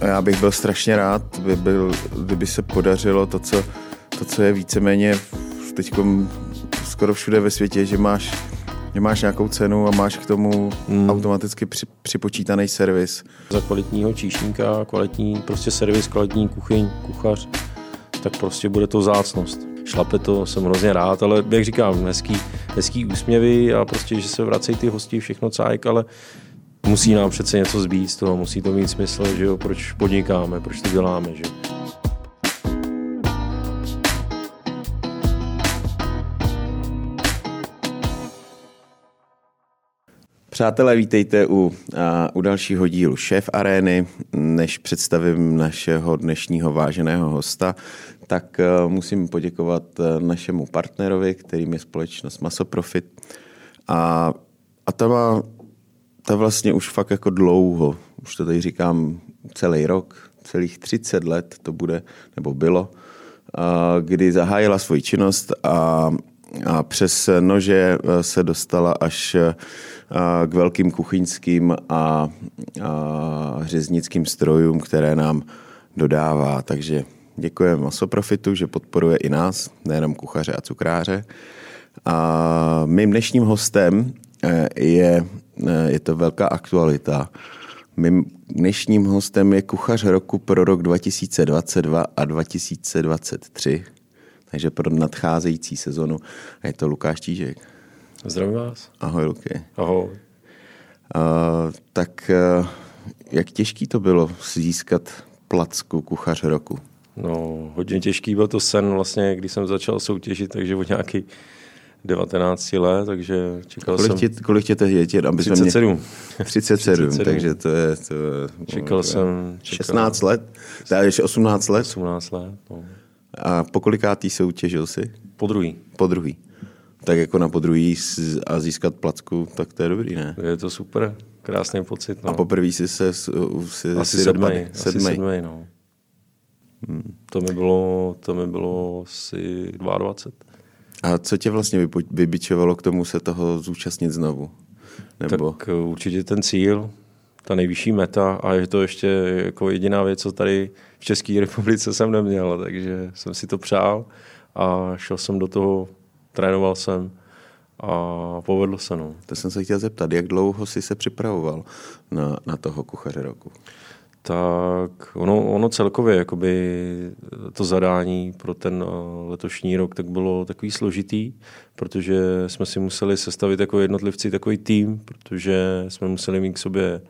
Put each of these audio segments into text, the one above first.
já bych byl strašně rád, by byl, kdyby se podařilo to, co, to, co je víceméně teď skoro všude ve světě, že máš, že máš nějakou cenu a máš k tomu hmm. automaticky při, připočítaný servis. Za kvalitního číšníka, kvalitní prostě servis, kvalitní kuchyň, kuchař, tak prostě bude to zácnost. Šlape to, jsem hrozně rád, ale jak říkám, hezký, hezký úsměvy a prostě, že se vracejí ty hosti, všechno cájek, ale musí nám přece něco zbýt z toho, musí to mít smysl, že jo, proč podnikáme, proč to děláme, že Přátelé, vítejte u, a, u dalšího dílu Šéf Arény. Než představím našeho dnešního váženého hosta, tak a, musím poděkovat našemu partnerovi, kterým je společnost Masoprofit. A, a ta má ta vlastně už fakt jako dlouho, už to tady říkám celý rok, celých 30 let to bude, nebo bylo, kdy zahájila svoji činnost a, a přes nože se dostala až k velkým kuchyňským a, a řeznickým strojům, které nám dodává. Takže děkujeme Masoprofitu, že podporuje i nás, nejenom kuchaře a cukráře. A mým dnešním hostem e, je je to velká aktualita. Mým dnešním hostem je kuchař roku pro rok 2022 a 2023, takže pro nadcházející sezonu. A je to Lukáš Čížek. Zdravím vás. Ahoj, Luky. Ahoj. Uh, tak uh, jak těžký to bylo získat placku kuchař roku? No, hodně těžký byl to sen vlastně, když jsem začal soutěžit, takže od nějaký 19 let, takže čekal kolik jsem... Tě, kolik tě teď je? Aby 37. Mě... 37, 37, takže to je... To, čekal jsem... Čekal... 16 let? Dá ještě 18 let? 18 let, no. A po kolikátý soutěžil jsi? Po druhý. Po druhý. Tak jako na podruhý a získat placku, tak to je dobrý, ne? Je to super, krásný pocit. No. A poprvé jsi se... Jsi, asi sedmý, sedmý. Asi sedmý, no. Hmm. To mi bylo, to mi bylo asi 22. A co tě vlastně vybičovalo k tomu se toho zúčastnit znovu? Nebo... Tak eh, určitě ten cíl, ta nejvyšší meta a je to ještě jako jediná věc, co tady v České republice jsem neměl, takže jsem si to přál a šel jsem do toho, trénoval jsem a povedlo se. No. To jsem se chtěl zeptat, jak dlouho jsi se připravoval na, na toho kuchaře roku? Tak ono, ono celkově, jakoby to zadání pro ten eh, letošní rok tak bylo takový složitý, protože jsme si museli sestavit jako jednotlivci takový tým, protože jsme museli mít k sobě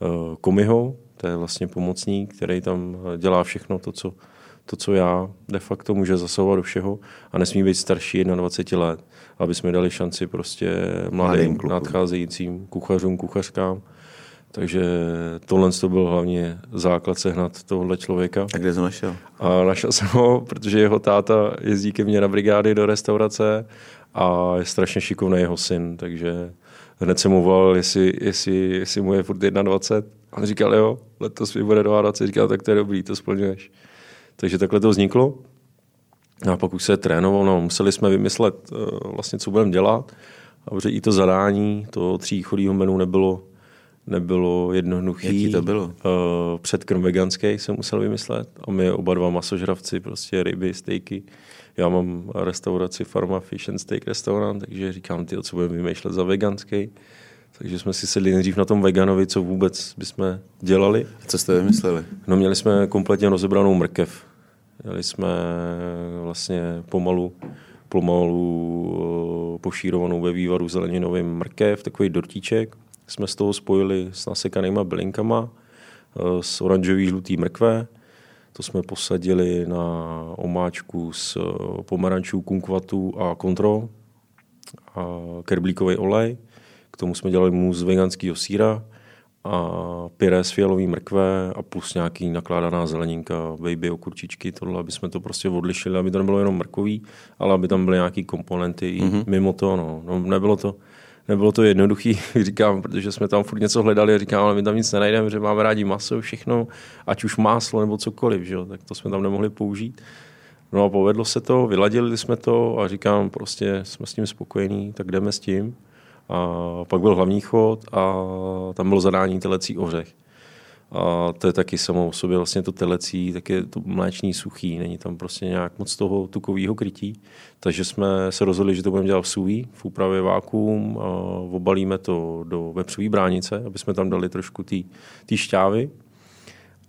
uh, komiho, to je vlastně pomocník, který tam dělá všechno to, co, to, co já, de facto může zasahovat do všeho a nesmí být starší 21 let, aby jsme dali šanci prostě mladým nadcházejícím kuchařům, kuchařkám takže tohle to byl hlavně základ sehnat tohohle člověka. A kde jsi našel? A našel jsem ho, protože jeho táta jezdí ke mně na brigády do restaurace a je strašně šikovný jeho syn, takže hned jsem mu volal, jestli, jestli, jestli mu je furt 21. A on říkal, jo, letos mi bude 22. Říkal, tak to je dobrý, to splňuješ. Takže takhle to vzniklo. A pak už se trénoval, no, museli jsme vymyslet uh, vlastně, co budeme dělat. A protože i to zadání, to tříchodího menu nebylo nebylo jednoduché. Jaký to bylo? Uh, předkrm veganský jsem musel vymyslet a my oba dva masožravci, prostě ryby, stejky. Já mám restauraci Pharma Fish and Steak Restaurant, takže říkám, ty, co budeme vymýšlet za veganský. Takže jsme si sedli nejdřív na tom veganovi, co vůbec bychom dělali. A co jste vymysleli? No měli jsme kompletně rozebranou mrkev. Měli jsme vlastně pomalu, pomalu eh, pošírovanou ve vývaru zeleninovým mrkev, takový dortíček jsme z toho spojili s nasekanýma bylinkama, z eh, oranžový žlutý mrkve, to jsme posadili na omáčku s eh, pomarančů, kunkvatu a kontro a kerblíkový olej. K tomu jsme dělali mus z veganského síra a pyré z fialový mrkve a plus nějaký nakládaná zeleninka, baby, okurčičky, tohle, aby jsme to prostě odlišili, aby to nebylo jenom mrkový, ale aby tam byly nějaký komponenty mm-hmm. mimo to. No. no. nebylo to nebylo to jednoduchý, říkám, protože jsme tam furt něco hledali a říkám, ale my tam nic nenajdeme, že máme rádi maso, všechno, ať už máslo nebo cokoliv, že jo? tak to jsme tam nemohli použít. No a povedlo se to, vyladili jsme to a říkám, prostě jsme s tím spokojení, tak jdeme s tím. A pak byl hlavní chod a tam bylo zadání telecí ořech. A to je taky samo o sobě vlastně to telecí, tak je to mléčný suchý, není tam prostě nějak moc toho tukového krytí. Takže jsme se rozhodli, že to budeme dělat v suví, v úpravě vákuum, a obalíme to do vepřové bránice, aby jsme tam dali trošku té šťávy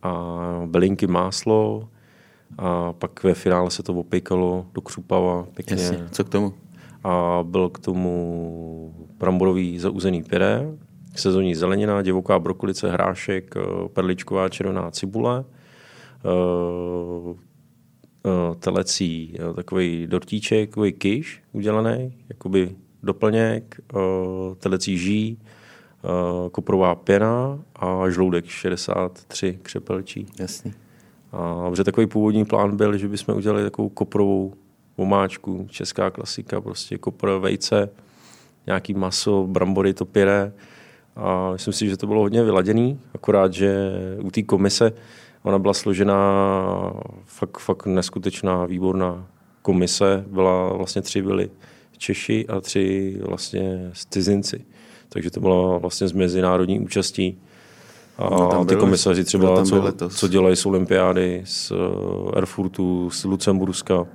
a bylinky máslo a pak ve finále se to opěkalo do křupava pěkně. Jasně. Co k tomu? A byl k tomu bramborový zauzený pyré, sezónní zelenina, divoká brokolice, hrášek, eh, perličková červená cibule, eh, eh, telecí takový dortíček, takový kyš udělaný, jakoby doplněk, telecí ží, koprová pěna a žloudek 63 křepelčí. Jasný. A protože takový původní plán byl, že bychom udělali takovou koprovou omáčku, česká klasika, prostě kopr, vejce, nějaký maso, brambory, to pyré. A myslím si, že to bylo hodně vyladěný, akorát, že u té komise ona byla složená fakt, fakt neskutečná, výborná komise. Byla vlastně tři byli Češi a tři vlastně cizinci. Takže to bylo vlastně z mezinárodní účastí. A no, tam ty komisaři třeba, co, co dělají z olympiády, z uh, Erfurtu, z Lucemburska.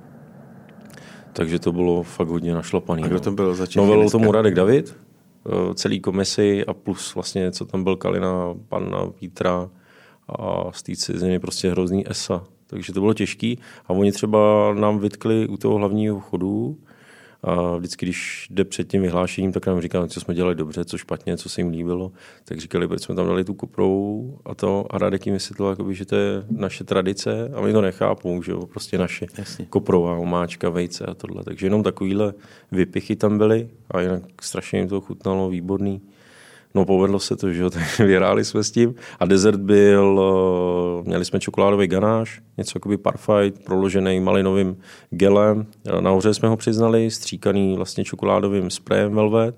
Takže to bylo fakt hodně našlapaný. A kdo no. to byl za No velil tomu Radek David, celý komisi a plus vlastně, co tam byl Kalina, panna Vítra a z té ciziny prostě hrozný ESA. Takže to bylo těžký a oni třeba nám vytkli u toho hlavního chodu, a vždycky, když jde před tím vyhlášením, tak nám říkali, co jsme dělali dobře, co špatně, co se jim líbilo. Tak říkali, proč jsme tam dali tu koprovou a to. A Radek jim vysvětlil, jakoby, že to je naše tradice a oni to nechápou, že jo, prostě naše Jasně. koprová, omáčka, vejce a tohle. Takže jenom takovýhle vypichy tam byly a jinak strašně jim to chutnalo, výborný. No povedlo se to, že jo, vyhráli jsme s tím. A dezert byl, eh, měli jsme čokoládový ganáš, něco jakoby parfait, proložený malinovým gelem. Eh, nahoře jsme ho přiznali, stříkaný vlastně čokoládovým sprejem velvet.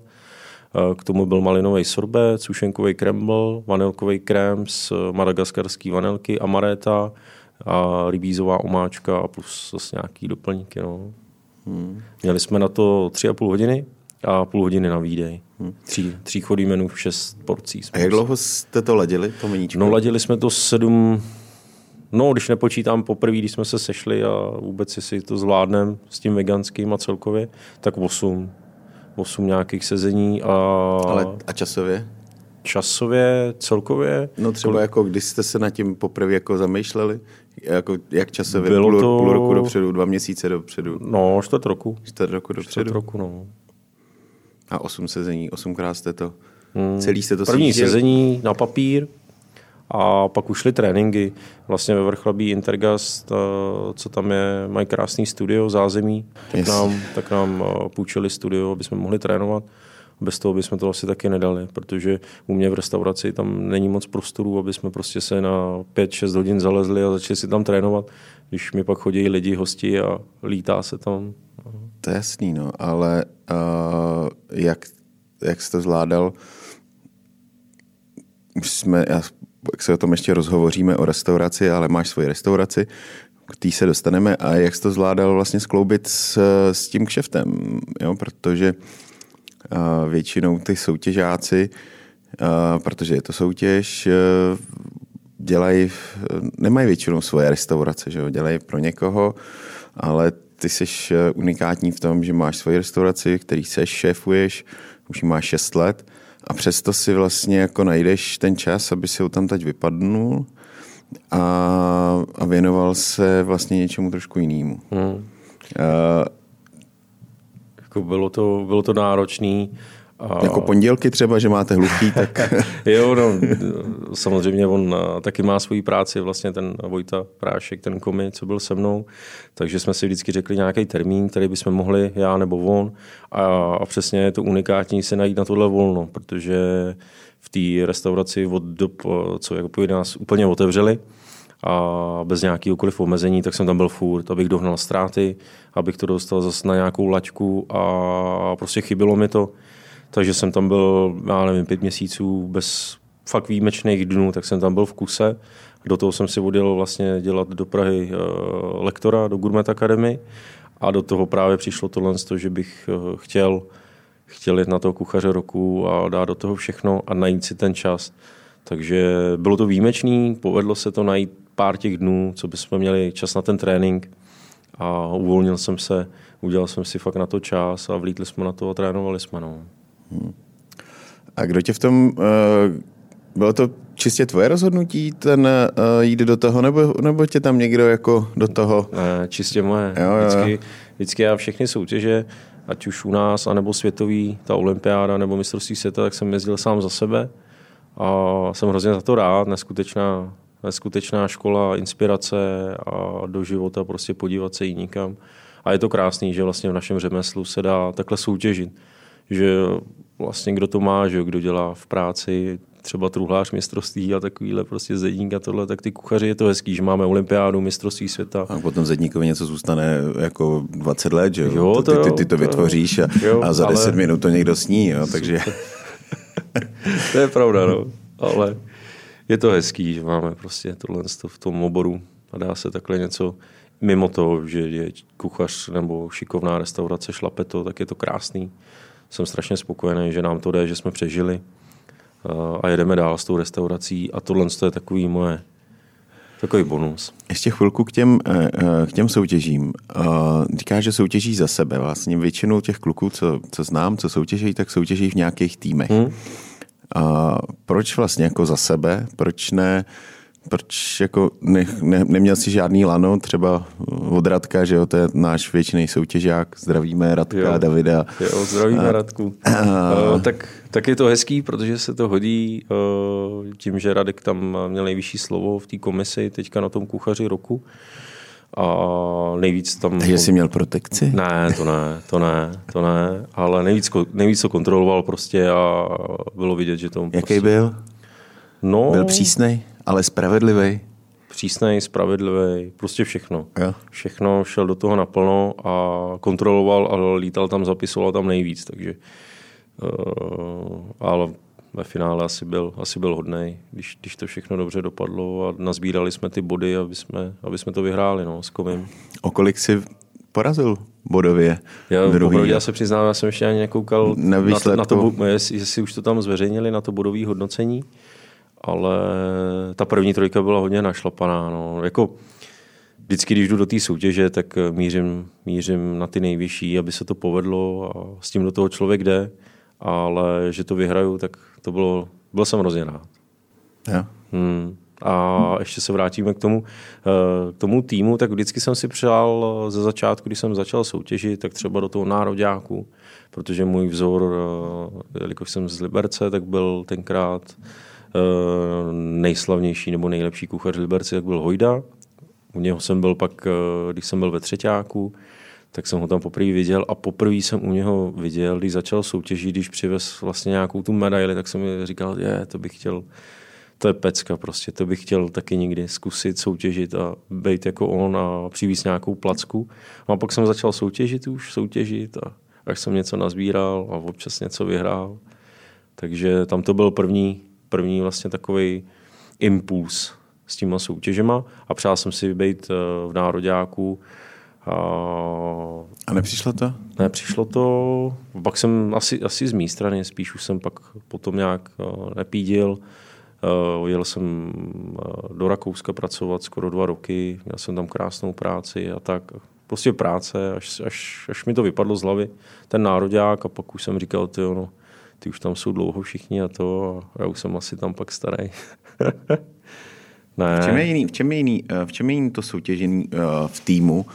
Eh, k tomu byl malinový sorbet, sušenkový krembl, vanilkový krém z madagaskarské vanilky, amaréta a rybízová omáčka a plus zase nějaký doplňky. No. Hmm. Měli jsme na to tři a půl hodiny a půl hodiny na výdej. Tří, tří chodí menů, šest porcí. A jak dlouho jste to ladili, to meníčko? No ladili jsme to sedm, no když nepočítám poprvé, když jsme se sešli a vůbec si to zvládneme s tím veganským a celkově, tak osm. Osm nějakých sezení a... Ale a časově? Časově, celkově? No třeba kol... jako, když jste se nad tím poprvé jako zamýšleli, jako jak časově, Bylo půl, to... půl roku dopředu, dva měsíce dopředu? No, čtvrt roku. Čtvrt roku dopředu? Čtvrt roku, no. A osm sezení, osmkrát jste to, hmm. celý jste to První sjížděl. sezení na papír a pak ušly tréninky. Vlastně ve Vrchlabí Intergast, co tam je, mají krásný studio, zázemí, tak yes. nám, tak nám půjčili studio, aby jsme mohli trénovat. Bez toho bychom to asi taky nedali, protože u mě v restauraci tam není moc prostoru, aby jsme prostě se na 5-6 hodin zalezli a začali si tam trénovat, když mi pak chodí lidi, hosti a lítá se tam. To je jasný, no, ale uh, jak, jak jsi to zvládal? Už jsme, já, jak se o tom ještě rozhovoříme o restauraci, ale máš svoji restauraci, k té se dostaneme a jak jsi to zvládal vlastně skloubit s, s tím kšeftem, jo? protože uh, většinou ty soutěžáci, uh, protože je to soutěž, uh, dělají, nemají většinou svoje restaurace, že jo? dělají pro někoho, ale ty jsi eh, unikátní v tom, že máš svoji restauraci, který se šéfuješ, už ji máš 6 let a přesto si vlastně jako najdeš ten čas, aby si ho tam teď vypadnul a, a věnoval se vlastně něčemu trošku jinému. Hmm. Uh, jako bylo to, bylo to náročný. Jako pondělky třeba, že máte hluchý, tak... jo, no, samozřejmě on taky má svoji práci, vlastně ten Vojta Prášek, ten komi, co byl se mnou, takže jsme si vždycky řekli nějaký termín, který bychom mohli, já nebo on, a, a přesně je to unikátní se najít na tohle volno, protože v té restauraci od dob, co jako nás úplně otevřeli, a bez nějakého omezení, tak jsem tam byl furt, abych dohnal ztráty, abych to dostal zase na nějakou laťku a prostě chybilo mi to takže jsem tam byl, já nevím, pět měsíců bez fakt výjimečných dnů, tak jsem tam byl v kuse. Do toho jsem si odjel vlastně dělat do Prahy uh, lektora do Gourmet Academy a do toho právě přišlo tohle, že bych uh, chtěl, chtěl jít na toho kuchaře roku a dát do toho všechno a najít si ten čas. Takže bylo to výjimečný, povedlo se to najít pár těch dnů, co bychom měli čas na ten trénink a uvolnil jsem se, udělal jsem si fakt na to čas a vlítli jsme na to a trénovali jsme. No. A kdo tě v tom, uh, bylo to čistě tvoje rozhodnutí ten uh, jít do toho, nebo, nebo tě tam někdo jako do toho? Ne, čistě moje. Jo, jo. Vždycky, vždycky já všechny soutěže, ať už u nás, anebo světový, ta olympiáda nebo mistrovství světa, tak jsem jezdil sám za sebe a jsem hrozně za to rád, neskutečná, neskutečná škola, inspirace a do života prostě podívat se jí nikam. A je to krásný, že vlastně v našem řemeslu se dá takhle soutěžit. Že vlastně kdo to má, že kdo dělá v práci třeba truhlář mistrovství a takovýhle prostě zedník a tohle, tak ty kuchaři je to hezký, že máme olympiádu, mistrovství světa. A potom zedníkovi něco zůstane jako 20 let, že jo? to, ty, ty, ty, to vytvoříš a, jo, a za 10 ale... minut to někdo sní, jo? takže... to je pravda, no. Ale je to hezký, že máme prostě tohle v tom oboru a dá se takhle něco mimo to, že je kuchař nebo šikovná restaurace šlape to, tak je to krásný. Jsem strašně spokojený, že nám to jde, že jsme přežili a jedeme dál s tou restaurací a tohle je takový moje Takový bonus. Ještě chvilku k těm, eh, eh, k těm soutěžím. Říkáš, že soutěží za sebe. Vlastně většinou těch kluků, co, co znám, co soutěží, tak soutěží v nějakých týmech. Hmm. A proč vlastně jako za sebe? Proč ne proč jako ne, ne, neměl si žádný lano, třeba od Radka, že jo, to je náš věčný soutěžák, zdravíme Radka jo. Davida. Jo, zdravíme a, Radku. A, uh, tak, tak je to hezký, protože se to hodí uh, tím, že Radek tam měl nejvyšší slovo v té komisi teďka na tom kuchaři roku. A nejvíc tam... Takže jsi měl protekci? Ne, to ne, to ne, to ne, ale nejvíc, nejvíc to kontroloval prostě a bylo vidět, že to... Jaký prostě... byl? No, byl přísnej? Ale spravedlivý. Přísnej, spravedlivý, prostě všechno. Jo. Všechno šel do toho naplno a kontroloval a lítal tam, zapisoval tam nejvíc, takže uh, ale ve finále asi byl, asi byl hodný, když, když to všechno dobře dopadlo a nazbírali jsme ty body, aby jsme, aby jsme to vyhráli no, s Kovím. O kolik si porazil bodově? Já, druhý. já se přiznám, já jsem ještě ani nekoukal na, na, na to, jestli, jestli už to tam zveřejnili, na to bodové hodnocení ale ta první trojka byla hodně našlapaná. No. Jako, vždycky, když jdu do té soutěže, tak mířím, mířím na ty nejvyšší, aby se to povedlo a s tím do toho člověk jde, ale že to vyhraju, tak to bylo, byl jsem hrozně rád. Ja. Hmm. A ještě se vrátíme k tomu, eh, k tomu týmu, tak vždycky jsem si přál ze začátku, když jsem začal soutěžit, tak třeba do toho nároďáku, protože můj vzor, eh, jelikož jsem z Liberce, tak byl tenkrát Eh, nejslavnější nebo nejlepší kuchař Liberci, jak byl Hojda. U něho jsem byl pak, eh, když jsem byl ve třetíku, tak jsem ho tam poprvé viděl a poprvé jsem u něho viděl, když začal soutěžit, když přivez vlastně nějakou tu medaili, tak jsem mi říkal, je, to bych chtěl, to je pecka prostě, to bych chtěl taky někdy zkusit soutěžit a být jako on a přivést nějakou placku. A pak jsem začal soutěžit už, soutěžit a až jsem něco nazbíral a občas něco vyhrál. Takže tam to byl první, první vlastně takový impuls s těma soutěžema a přál jsem si být eh, v nároďáku. A, a nepřišlo to? Nepřišlo to, pak jsem asi, asi z mé strany, spíš už jsem pak potom nějak eh, nepídil. Uh, jel jsem do Rakouska pracovat skoro dva roky, měl jsem tam krásnou práci a tak. Prostě práce, až, až, až mi to vypadlo z hlavy, ten nároďák a pak už jsem říkal, ty no, ty už tam jsou dlouho všichni a to a já už jsem asi tam pak starý. ne. V čem je jiný, v čem je jiný, eh, v čem je jiný to soutěžení uh, v týmu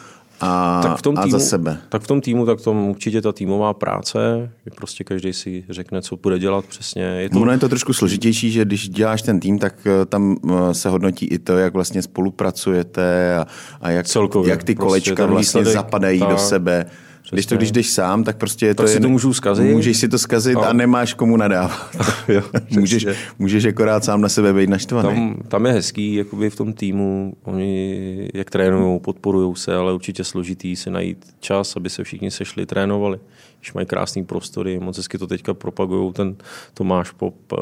a, tak v tom týmu, a za sebe? Tak v tom týmu, tak tom určitě ta týmová práce, že prostě každý si řekne, co bude dělat přesně. Je to... Ono je to trošku složitější, že když děláš ten tým, tak eh, tam se hodnotí i to, jak vlastně spolupracujete a, a jak, Celkově, jak ty prostě kolečka vlastně výsledek, zapadají tak. do sebe. Přesně. Když to když jdeš sám, tak prostě tak to si je, to můžu zkazit. Můžeš si to zkazit a, a nemáš komu nadávat. jo, můžeš, můžeš akorát sám na sebe být naštvaný. Tam, tam je hezký, jakoby v tom týmu, oni jak trénují, podporují se, ale určitě složitý se najít čas, aby se všichni sešli, trénovali. Když mají krásný prostory, moc hezky to teďka propagují, ten Tomáš Pop, eh,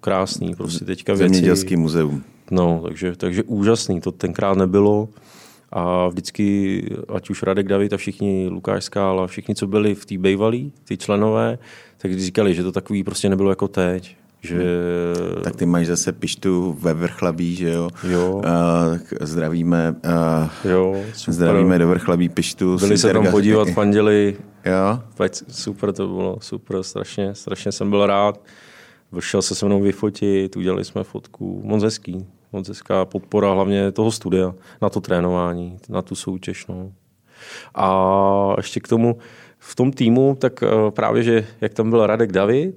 krásný prostě teďka věci. Zemědělský muzeum. No, takže, takže úžasný, to tenkrát nebylo. A vždycky, ať už Radek David a všichni, Lukáš Skál a všichni, co byli v té bejvalí, ty členové, tak říkali, že to takový prostě nebylo jako teď. že... Tak ty máš zase pištu ve Vrchlabí, že jo? Jo. Uh, zdravíme, uh, jo, super. zdravíme do Vrchlabí pištu. Byli se tam podívat panděli. Jo? Super to bylo, super, strašně, strašně jsem byl rád. Vyšel se se mnou vyfotit, udělali jsme fotku, moc hezký, moc hezká podpora hlavně toho studia, na to trénování, na tu soutěž. No. A ještě k tomu, v tom týmu, tak uh, právě, že jak tam byl Radek David,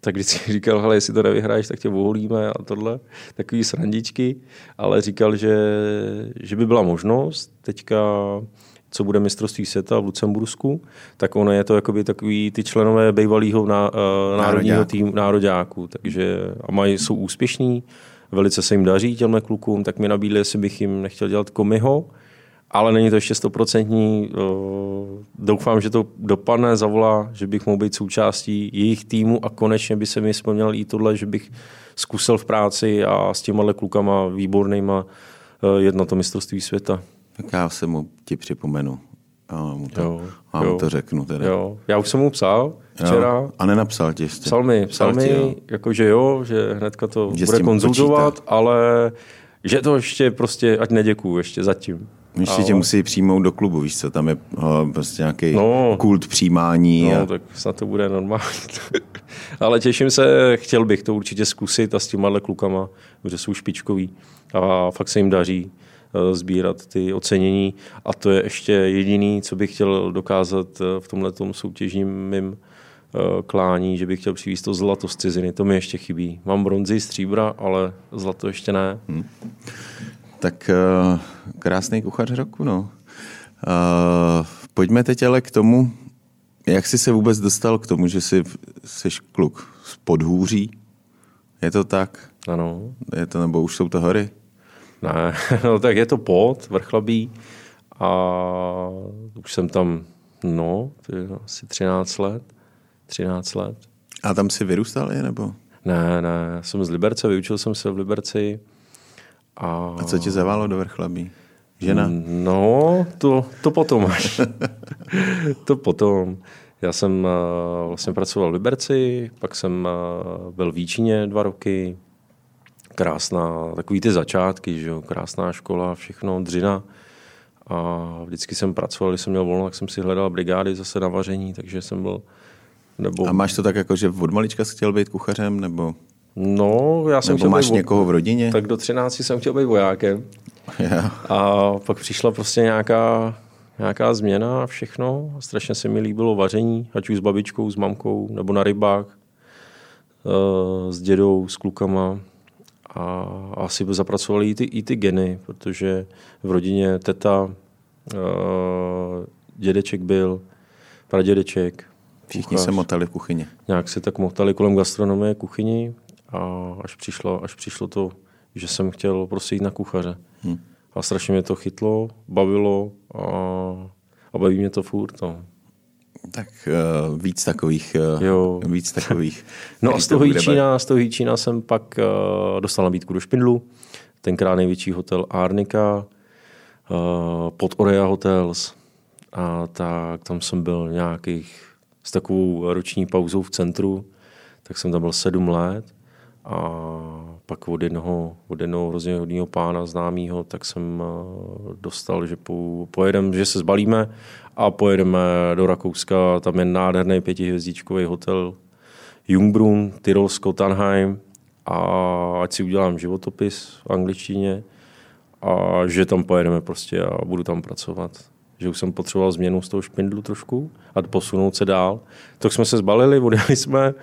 tak vždycky říkal, hele, jestli to nevyhraješ, tak tě voholíme a tohle, takový srandičky, ale říkal, že, že by byla možnost teďka co bude mistrovství světa v Lucembursku, tak ono je to jakoby takový ty členové bývalého ná, uh, národního týmu, nároďáku, takže a mají, jsou úspěšní, velice se jim daří těmhle klukům, tak mi nabídli, jestli bych jim nechtěl dělat komiho, ale není to ještě stoprocentní. Doufám, že to dopadne, zavolá, že bych mohl být součástí jejich týmu a konečně by se mi vzpomněl i tohle, že bych zkusil v práci a s těma klukama výbornýma jet na to mistrovství světa. Tak já se mu ti připomenu. A mu to, jo, a mu jo, to řeknu teda. Jo. Já už jsem mu psal včera. Jo. A nenapsal ti ještě. Psal mi, psal, psal mi, jako že jo, že hnedka to že bude konzultovat, počítá. ale že to ještě prostě, ať neděkuju ještě zatím. Ještě ale... tě musí přijmout do klubu, víš co, tam je uh, prostě nějaký no, kult přijímání. No, a... tak snad to bude normální. ale těším se, chtěl bych to určitě zkusit a s těma klukama, protože jsou špičkoví a fakt se jim daří sbírat ty ocenění a to je ještě jediný, co bych chtěl dokázat uh, v tomhle soutěžním mým klání, že bych chtěl přivést to zlato z ciziny. To mi ještě chybí. Mám bronzy, stříbra, ale zlato ještě ne. Hmm. Tak krásný kuchař roku, no. Uh, pojďme teď ale k tomu, jak jsi se vůbec dostal k tomu, že jsi, jsi kluk z podhůří? Je to tak? Ano. Je to, nebo už jsou to hory? Ne, no tak je to pod, vrchlabí a už jsem tam, no, asi 13 let. 13 let. A tam si vyrůstal je, nebo? Ne, ne, jsem z Liberce, vyučil jsem se v Liberci a, a co tě zaválo do vrchlabí? Žena? No, to, to potom až. to potom. Já jsem uh, vlastně pracoval v Liberci, pak jsem uh, byl v Výčině dva roky. Krásná, takový ty začátky, že jo, krásná škola, všechno, dřina. A vždycky jsem pracoval, když jsem měl volno, tak jsem si hledal brigády zase na vaření, takže jsem byl... Nebo... A máš to tak jako, že od malička jsi chtěl být kuchařem, nebo... No, já jsem Nebo chtěl máš být, někoho v rodině? Tak do 13 jsem chtěl být vojákem. Yeah. A pak přišla prostě nějaká, nějaká změna a všechno. Strašně se mi líbilo vaření, ať už s babičkou, s mamkou, nebo na rybách, eh, s dědou, s klukama. A asi by zapracovali i ty, i ty geny, protože v rodině teta, eh, dědeček byl, pradědeček. Všichni kuchař. se motali v kuchyni. Nějak se tak motali kolem gastronomie kuchyni a až přišlo, až přišlo to, že jsem chtěl prostě jít na kuchaře. Hmm. A strašně mě to chytlo, bavilo a, a baví mě to furt. No. Tak uh, víc takových. Uh, jo. Víc takových. no a z toho, Jíčína, z toho Jíčína jsem pak uh, dostal nabídku do Špindlu, tenkrát největší hotel Arnika, uh, pod Orea Hotels. A tak tam jsem byl nějakých s takovou roční pauzou v centru, tak jsem tam byl sedm let a pak od jednoho, od jednoho hrozně hodného pána známého, tak jsem eh, dostal, že po, pojedem, že se zbalíme a pojedeme do Rakouska. Tam je nádherný pětihvězdičkový hotel Jungbrunn, Tyrolsko, Tannheim a ať si udělám životopis v angličtině a že tam pojedeme prostě a budu tam pracovat. Že už jsem potřeboval změnu z toho špindlu trošku a posunout se dál. Tak jsme se zbalili, odjeli jsme,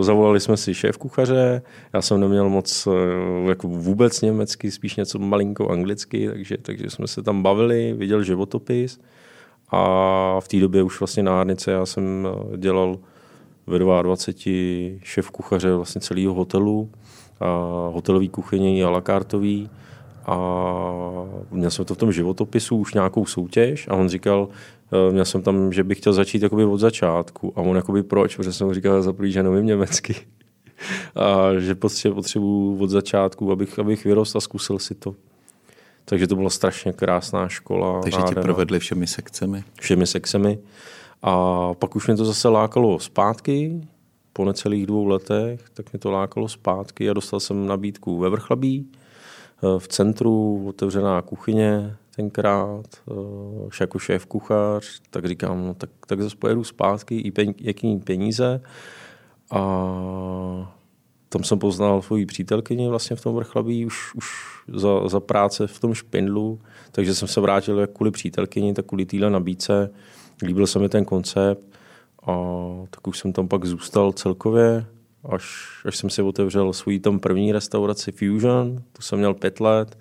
zavolali jsme si šéf kuchaře, já jsem neměl moc eh, jako vůbec německy, spíš něco malinko anglicky, takže, takže jsme se tam bavili, viděl životopis. A v té době už vlastně na Hárnice já jsem eh, dělal ve 22 šéf kuchaře vlastně celého hotelu, a hotelový kuchyně a lakartový a měl jsem to v tom životopisu už nějakou soutěž a on říkal, Eh, měl jsem tam, že bych chtěl začít jakoby od začátku a on jakoby proč, protože jsem mu říkal za prvý, že nevím německy a že prostě potřebuji od začátku, abych, abych vyrostl a zkusil si to. Takže to byla strašně krásná škola. Takže tě provedli všemi sekcemi? Všemi sekcemi. A pak už mě to zase lákalo zpátky, po necelých dvou letech, tak mě to lákalo zpátky a dostal jsem nabídku ve Vrchlabí, v centru, otevřená kuchyně tenkrát, eh, jako šéf kuchař, tak říkám, no tak, tak zase pojedu zpátky, i pen, jaký peníze. A tam jsem poznal svoji přítelkyni vlastně v tom vrchlabí už, už za, za, práce v tom špindlu, takže jsem se vrátil jak kvůli přítelkyni, tak kvůli téhle nabídce. Líbil se mi ten koncept a tak už jsem tam pak zůstal celkově, až, až jsem si otevřel svůj tam první restauraci Fusion, tu jsem měl pět let.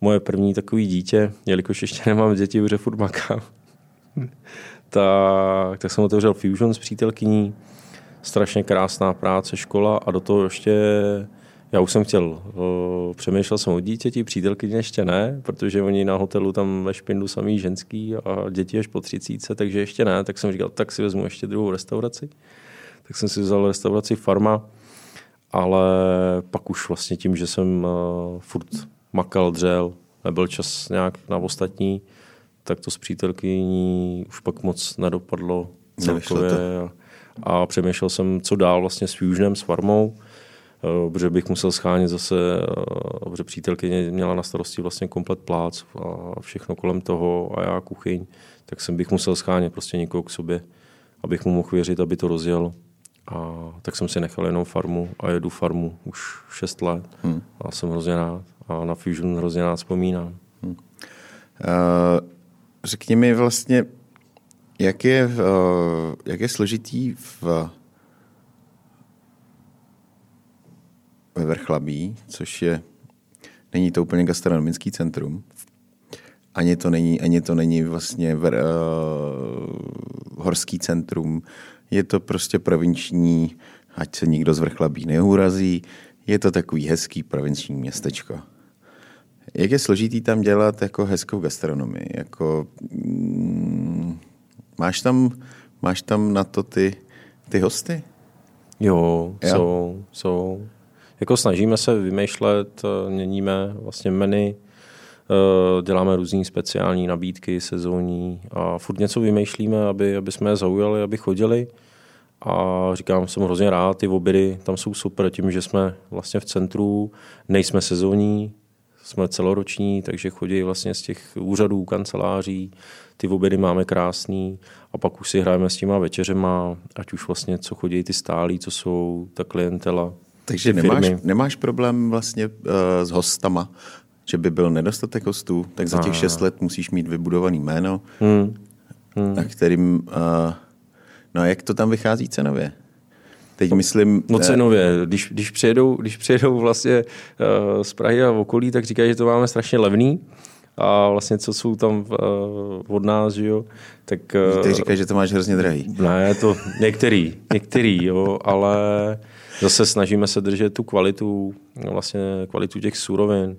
Moje první takový dítě, jelikož ještě nemám děti, už furt makám, tak, tak jsem otevřel Fusion s přítelkyní strašně krásná práce, škola a do toho ještě já už jsem chtěl, o, přemýšlel jsem o dítěti, přítelky ještě ne, protože oni na hotelu tam ve Špindu samý ženský a děti až po třicíce, takže ještě ne, tak jsem říkal, tak si vezmu ještě druhou restauraci. Tak jsem si vzal restauraci Farma, ale pak už vlastně tím, že jsem uh, furt makal, dřel, nebyl čas nějak na ostatní, tak to s přítelkyní už pak moc nedopadlo celkově. A, a přemýšlel jsem, co dál vlastně s Fusionem, s farmou, eh, protože bych musel schánět zase, eh, protože přítelkyně měla na starosti vlastně komplet plác a všechno kolem toho a já kuchyň, tak jsem bych musel schánět prostě někoho k sobě, abych mu mohl věřit, aby to rozjel. A tak jsem si nechal jenom farmu a jedu farmu už 6 let hmm. a jsem hrozně rád a na Fusion hrozně rád vzpomínám. Hmm. Uh, řekni mi vlastně, jak je, uh, jak je složitý v, ve Vrchlabí, což je, není to úplně gastronomický centrum, ani to není, ani to není vlastně vr, uh, horský centrum, je to prostě provinční, ať se nikdo z Vrchlabí neurazí, je to takový hezký provinční městečko. Jak je složitý tam dělat jako hezkou gastronomii? Jako, mm, Máš tam, máš tam na to ty, ty hosty? Jo, jo, jsou, jsou. Jako snažíme se vymýšlet, eh, měníme vlastně menu, eh, děláme různé speciální nabídky, sezónní a furt něco vymýšlíme, aby, aby jsme je zaujali, aby chodili. A říkám, jsem hrozně rád, ty obědy tam jsou super tím, že jsme vlastně v centru, nejsme sezónní, jsme celoroční, takže chodí vlastně z těch úřadů, kanceláří, ty obědy máme krásný a pak už si hrajeme s těma večeřema, ať už vlastně co chodí ty stálí, co jsou ta klientela. Takže nemáš, nemáš problém vlastně uh, s hostama, že by byl nedostatek hostů, tak za těch šest let musíš mít vybudovaný jméno, hmm. Hmm. na kterým... Uh, no a jak to tam vychází cenově? Teď myslím... No eh, cenově, když, když, přijedou, když přijedou vlastně uh, z Prahy a v okolí, tak říkají, že to máme strašně levný a vlastně co jsou tam uh, od nás, že jo, tak... Uh, Ty říkáš, že to máš hrozně drahý. Ne, to některý, některý, jo, ale zase snažíme se držet tu kvalitu, vlastně kvalitu těch surovin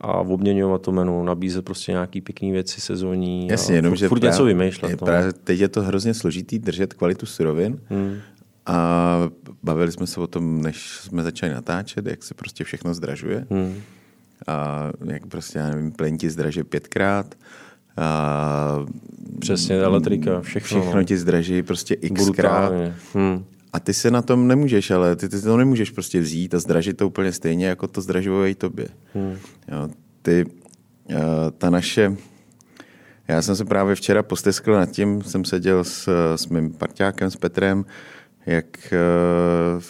a obměňovat to menu, nabízet prostě nějaký pěkný věci sezónní. Jasně, jenom, furt, že furt právě, něco vymýšlet. Je, no. právě teď je to hrozně složitý držet kvalitu surovin hmm. a bavili jsme se o tom, než jsme začali natáčet, jak se prostě všechno zdražuje. Hmm a jak prostě, já nevím, plyn ti zdraží pětkrát, a Přesně, elektrika, všechno. Všechno no. ti zdraží prostě xkrát. Hmm. A ty se na tom nemůžeš, ale ty, ty to nemůžeš prostě vzít a zdražit to úplně stejně, jako to zdražovají tobě. Hmm. Jo, ty, uh, ta naše... Já jsem se právě včera posteskl nad tím, jsem seděl s, s mým parťákem, s Petrem, jak, uh,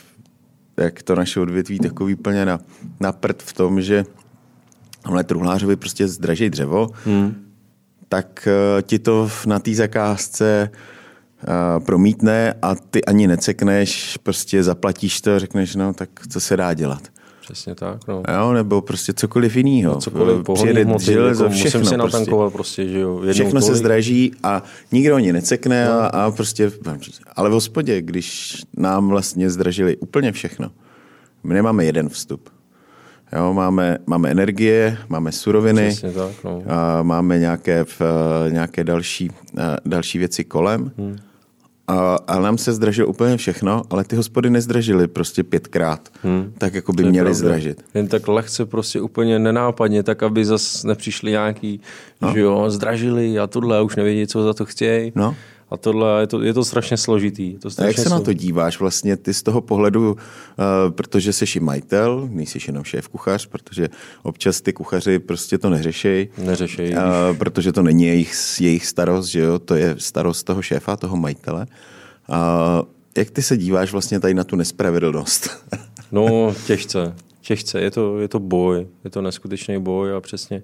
jak to naše odvětví takový plně na, na prd v tom, že ale truhlářovi prostě zdraží dřevo, hmm. tak uh, ti to na té zakázce uh, promítne a ty ani necekneš, prostě zaplatíš to a řekneš, no tak co se dá dělat. Přesně tak, no. Jo, nebo prostě cokoliv jiného. No, cokoliv pohonný hmoty, jako všechno, musím si natankovat prostě, prostě že jo. Všechno kolik. se zdraží a nikdo ani necekne no. a, a prostě, ale v hospodě, když nám vlastně zdražili úplně všechno, my nemáme jeden vstup. Jo, máme, máme energie, máme suroviny, tak, no. a máme nějaké, v, nějaké další, další věci kolem. Hmm. A, a nám se zdražilo úplně všechno, ale ty hospody nezdražily prostě pětkrát, hmm. tak jako by měly zdražit. Jen tak lehce prostě úplně nenápadně, tak aby zase nepřišli nějaký, no. že jo, zdražili a tohle už nevědí, co za to chtějí. No. A tohle je to, je to strašně složitý. Je to strašně a jak se složitý. na to díváš vlastně ty z toho pohledu, uh, protože jsi i majitel, nejsi jenom šéf kuchař, protože občas ty kuchaři prostě to neřešejí. Neřešej. Uh, protože to není jejich, jejich starost, že jo, to je starost toho šéfa, toho majitele. Uh, jak ty se díváš vlastně tady na tu nespravedlnost? No, těžce. Těžce. Je to, je to boj. Je to neskutečný boj a přesně,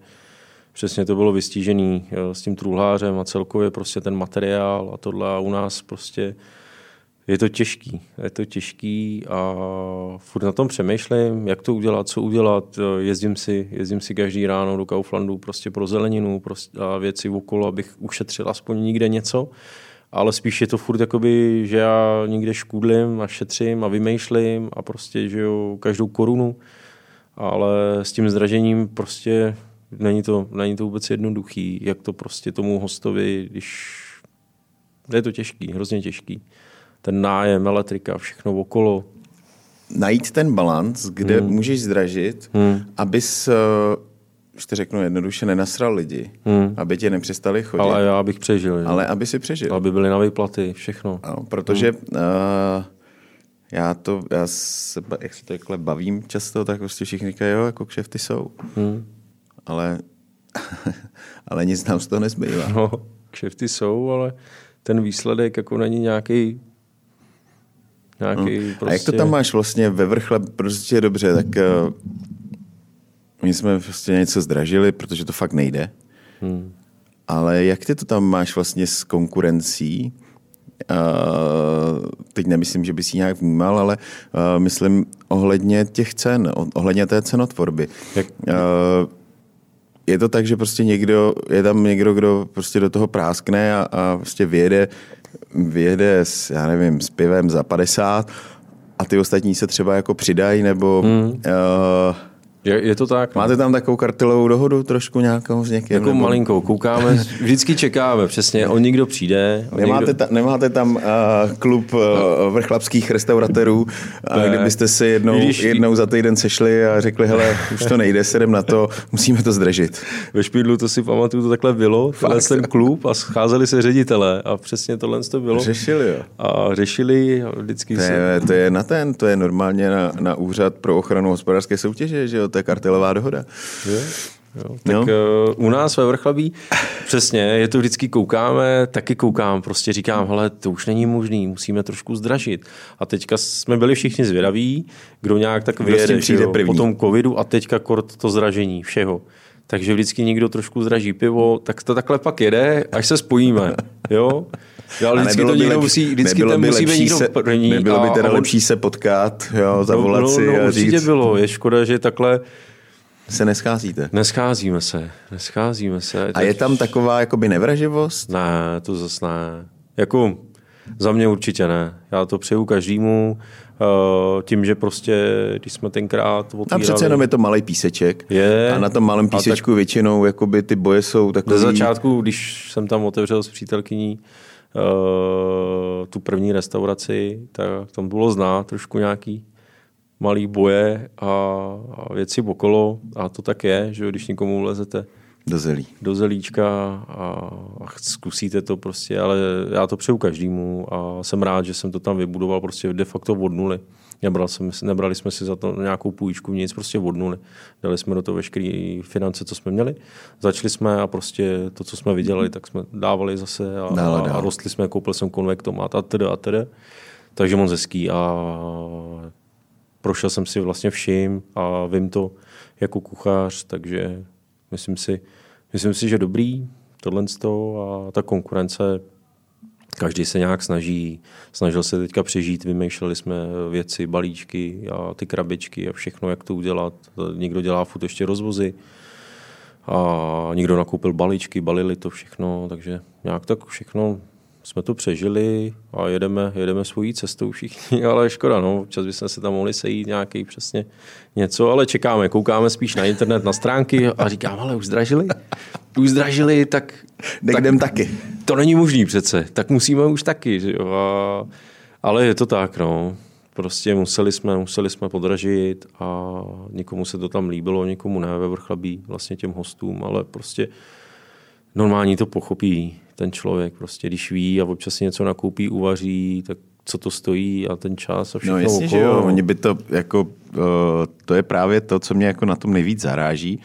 přesně to bylo vystížený jo, s tím truhlářem a celkově prostě ten materiál a tohle u nás prostě je to těžký. Je to těžký a furt na tom přemýšlím, jak to udělat, co udělat. Jezdím si, jezdím si každý ráno do Kauflandu prostě pro zeleninu prostě a věci okolo, abych ušetřil aspoň někde něco ale spíš je to furt jakoby, že já někde škůdlím a šetřím a vymýšlím a prostě, že jo, každou korunu, ale s tím zdražením prostě není to, není to vůbec jednoduchý, jak to prostě tomu hostovi, když je to těžký, hrozně těžký. Ten nájem, elektrika, všechno okolo. Najít ten balans, kde hmm. můžeš zdražit, hmm. abys už to řeknu jednoduše, nenasral lidi, hmm. aby tě nepřestali chodit. Ale já bych přežil. Jo. Ale aby si přežil. Aby byly na výplaty, všechno. No, protože hmm. uh, já to, já se, jak se takhle bavím často, tak prostě všichni říkají, jo, jako kšefty jsou. Hmm. Ale, ale nic nám z toho nezbývá. No, kšefty jsou, ale ten výsledek jako není nějaký Nějaký hmm. prostě... A jak to tam máš vlastně ve vrchle, prostě dobře, tak uh, my jsme prostě něco zdražili, protože to fakt nejde. Hmm. Ale jak ty to tam máš vlastně s konkurencí? Uh, teď nemyslím, že bys ji nějak vnímal, ale uh, myslím ohledně těch cen, ohledně té cenotvorby. Jak? Uh, je to tak, že prostě někdo, je tam někdo, kdo prostě do toho práskne a, a prostě vyjede, vyjede s, já nevím, s pivem za 50 a ty ostatní se třeba jako přidají, nebo hmm. uh, je, je to tak? Máte tam takovou kartelovou dohodu trošku nějakou s někým? Jako nebo... malinkou, koukáme, vždycky čekáme, přesně, on někdo přijde. On nemáte, někdo... ta, nemáte tam uh, klub uh, vrchlapských restauratérů, uh, kdybyste se jednou, Když... jednou za týden sešli a řekli, hele, už to nejde, sedem na to, musíme to zdržit. Ve Špídlu to si pamatuju, to takhle bylo, Fakt? ten klub a scházeli se ředitele a přesně tohle to bylo. Řešili, jo. A řešili vždycky to je, se... to je na ten, to je normálně na, na úřad pro ochranu hospodářské soutěže, že jo, to je kartelová dohoda. Je? Jo, tak no. uh, u nás ve Vrchlabí přesně, je to vždycky koukáme, taky koukám, prostě říkám, hele, to už není možný, musíme trošku zdražit. A teďka jsme byli všichni zvědaví, kdo nějak tak vyjede jo, po tom covidu a teďka kort to zdražení všeho. Takže vždycky někdo trošku zdraží pivo, tak to takhle pak jede, až se spojíme. Jo? Jo, ale vždycky to někdo musí, vždycky ten musí být někdo první. Nebylo by teda on... lepší se potkat, jo, zavolat no, no, si no, a určitě říct... bylo, je škoda, že takhle se nescházíte. Nescházíme se, nescházíme se. A je tam taková jakoby nevraživost? Ne, to zase ne. Jako za mě určitě ne. Já to přeju každému. Uh, tím, že prostě, když jsme tenkrát otvírali... A přece jenom je to malý píseček. Je. A na tom malém písečku tak... většinou jakoby ty boje jsou takový... Ze začátku, když jsem tam otevřel s přítelkyní uh, tu první restauraci, tak tam bylo znát trošku nějaký malý boje a, a věci okolo a to tak je, že když někomu lezete do zelí. Do zelíčka a, a zkusíte to prostě, ale já to přeju každému a jsem rád, že jsem to tam vybudoval prostě de facto od nuly. Nebral jsem, nebrali jsme si za to nějakou půjčku, nic, prostě od nuly. Dali jsme do toho veškeré finance, co jsme měli. Začali jsme a prostě to, co jsme vydělali, tak jsme dávali zase a, dál, dál. a rostli jsme, koupil jsem konvektomat a tedy a tedy. Takže moc hezký a prošel jsem si vlastně vším a vím to jako kuchař, takže myslím si, myslím si že dobrý tohle a ta konkurence každý se nějak snaží, snažil se teďka přežít, vymýšleli jsme věci, balíčky a ty krabičky a všechno, jak to udělat. Někdo dělá furt ještě rozvozy a někdo nakoupil balíčky, balili to všechno, takže nějak tak všechno jsme to přežili a jedeme, jedeme svojí cestou všichni, ale škoda, no, občas bychom se tam mohli sejít nějaký přesně něco, ale čekáme, koukáme spíš na internet, na stránky a říkám, ale už zdražili? Už zdražili, tak... Tak jdem taky. To není možný přece, tak musíme už taky, že jo, a, ale je to tak, no. Prostě museli jsme, museli jsme podražit a někomu se to tam líbilo, někomu ne ve vrchlabí, vlastně těm hostům, ale prostě normální to pochopí ten člověk. Prostě když ví a občas si něco nakoupí, uvaří, tak co to stojí a ten čas a všechno No jasně, okolo. že jo, oni by to jako, uh, to je právě to, co mě jako na tom nejvíc zaráží,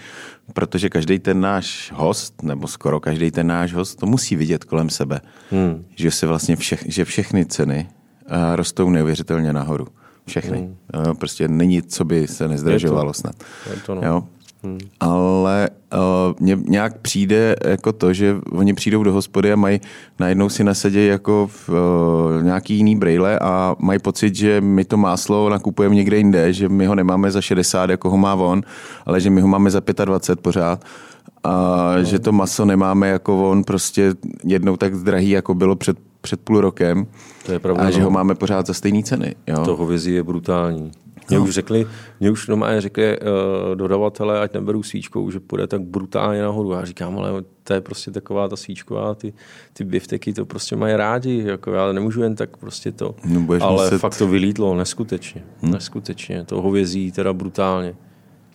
protože každý ten náš host, nebo skoro každý ten náš host, to musí vidět kolem sebe, hmm. že se vlastně všech, že všechny ceny uh, rostou neuvěřitelně nahoru. Všechny. Hmm. Uh, prostě není, co by se nezdražovalo snad. Je to no. Jo? Hmm. Ale uh, mně nějak přijde jako to, že oni přijdou do hospody a mají najednou si nasadí jako v, uh, nějaký jiný brejle a mají pocit, že my to máslo nakupujeme někde jinde, že my ho nemáme za 60, jako ho má on, ale že my ho máme za 25 pořád a no. že to maso nemáme jako on prostě jednou tak drahý, jako bylo před, před půl rokem To je pravda, a že no. ho máme pořád za stejné ceny. Jo? To hovězí je brutální. Mě No. už řekli, mě už normálně řekli uh, dodavatelé, ať neberou svíčkou, že půjde tak brutálně nahoru. Já říkám, ale to je prostě taková ta svíčková, ty, ty bifteky to prostě mají rádi, jako já nemůžu jen tak prostě to. No, ale muset- fakt to vylítlo, neskutečně, hmm. neskutečně. To hovězí teda brutálně.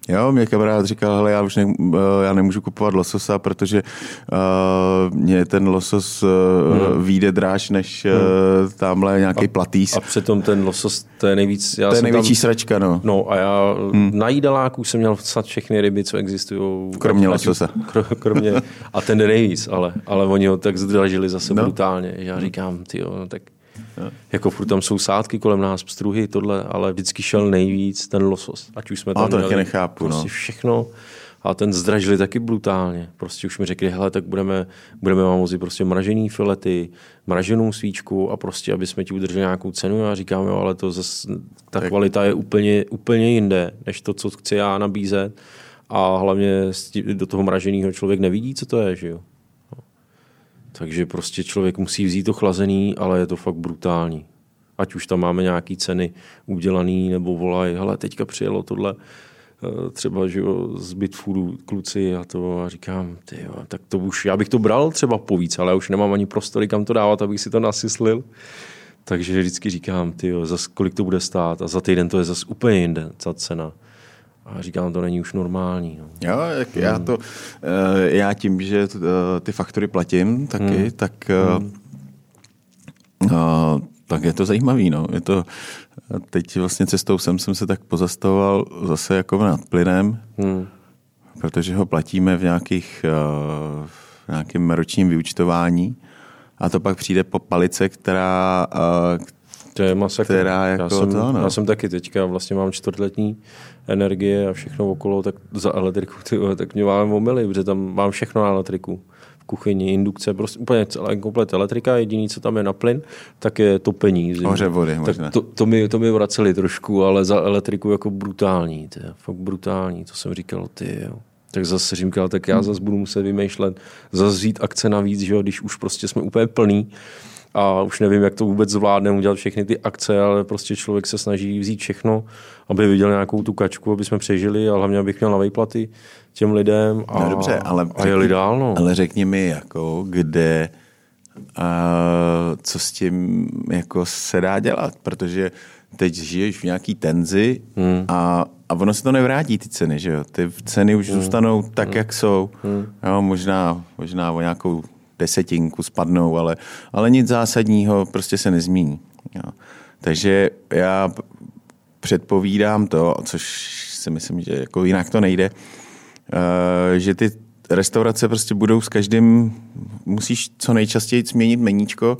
Jo, mě kamarád říkal, hele, já už ne, eh, já nemůžu kupovat lososa, protože uh, mě ten losos uh, hmm. vyjde dráž než uh, tamhle nějaký platýs. A přitom ten losos, to je nejvíc... Já to je největší tam, sračka, no. No a já hmm. na jídeláku jsem měl snad všechny ryby, co existují. Kromě Ať- lososa. kro- Kromě, a ten je nejvíc, ale, ale oni ho tak zdražili zase No. brutálně. Já říkám, ty no, tak jako furt tam jsou sádky kolem nás, pstruhy, tohle, ale vždycky šel nejvíc ten losos. Ať už jsme A tam to taky nechápu, prostě no. všechno. A ten zdražili taky brutálně. Prostě už mi řekli, hele, tak budeme, budeme vám vozit prostě mražený filety, mraženou svíčku a prostě, aby jsme ti udrželi nějakou cenu. Já říkám, jo, ale to zas, ta Tak- kvalita je úplně, úplně jinde, než to, co chci já nabízet. A hlavně do toho mraženého člověk nevidí, co to je, že jo. Takže prostě člověk musí vzít to chlazený, ale je to fakt brutální. Ať už tam máme nějaký ceny udělaný, nebo volají, hele, teďka přijelo tohle, eh, třeba že jo, z Bitfoodu kluci a to a říkám, ty jo, tak to už, já bych to bral třeba povíc, ale já už nemám ani prostory, kam to dávat, abych si to nasyslil. Takže vždycky říkám, ty zas kolik to bude stát a za týden to je zase úplně jinde, ta cena. A říkám, to není už normální. No. Jo, jak já to, eh, já tím, že eh, ty faktory platím taky, Hmm. tak, eh, eh, tak je to zajímavý, no. Je to, teď vlastně cestou sem jsem se tak pozastavoval zase jako nad plynem, Hmm. protože ho platíme v nějakých, v nějakém ročním vyučtování a to pak přijde po palice, která, To je masakr. Která jako já, jsem, to, no. já jsem taky teďka, vlastně mám čtvrtletní energie a všechno okolo, tak za elektriku, ty, tak mě máme omily, protože tam mám všechno na elektriku. V kuchyni, indukce, prostě úplně celá komplet elektrika, jediný, co tam je na plyn, tak je topení. Ohřev vody možná. Tak to, to, mi, to mi vraceli trošku, ale za elektriku jako brutální, ty, fakt brutální, to jsem říkal, ty jo. Tak zase říkal, tak já zase budu muset vymýšlet, zase vzít akce navíc, že jo, když už prostě jsme úplně plný a už nevím, jak to vůbec zvládneme udělat všechny ty akce, ale prostě člověk se snaží vzít všechno, aby viděl nějakou tu kačku, aby jsme přežili a hlavně, abych měl na výplaty těm lidem a, No dobře, ale, a jeli dál. No. ale řekni mi, jako, kde a co s tím jako se dá dělat, protože teď žiješ v nějaký tenzi Hmm. a, a ono se to nevrátí, ty ceny, že jo? Ty ceny Hmm. už zůstanou tak, jak jsou. Jo, možná, možná o nějakou desetinku spadnou, ale, ale nic zásadního prostě se nezmíní. Jo. Takže já předpovídám to, což si myslím, že jako jinak to nejde, eh, že ty restaurace prostě budou s každým, musíš co nejčastěji změnit meníčko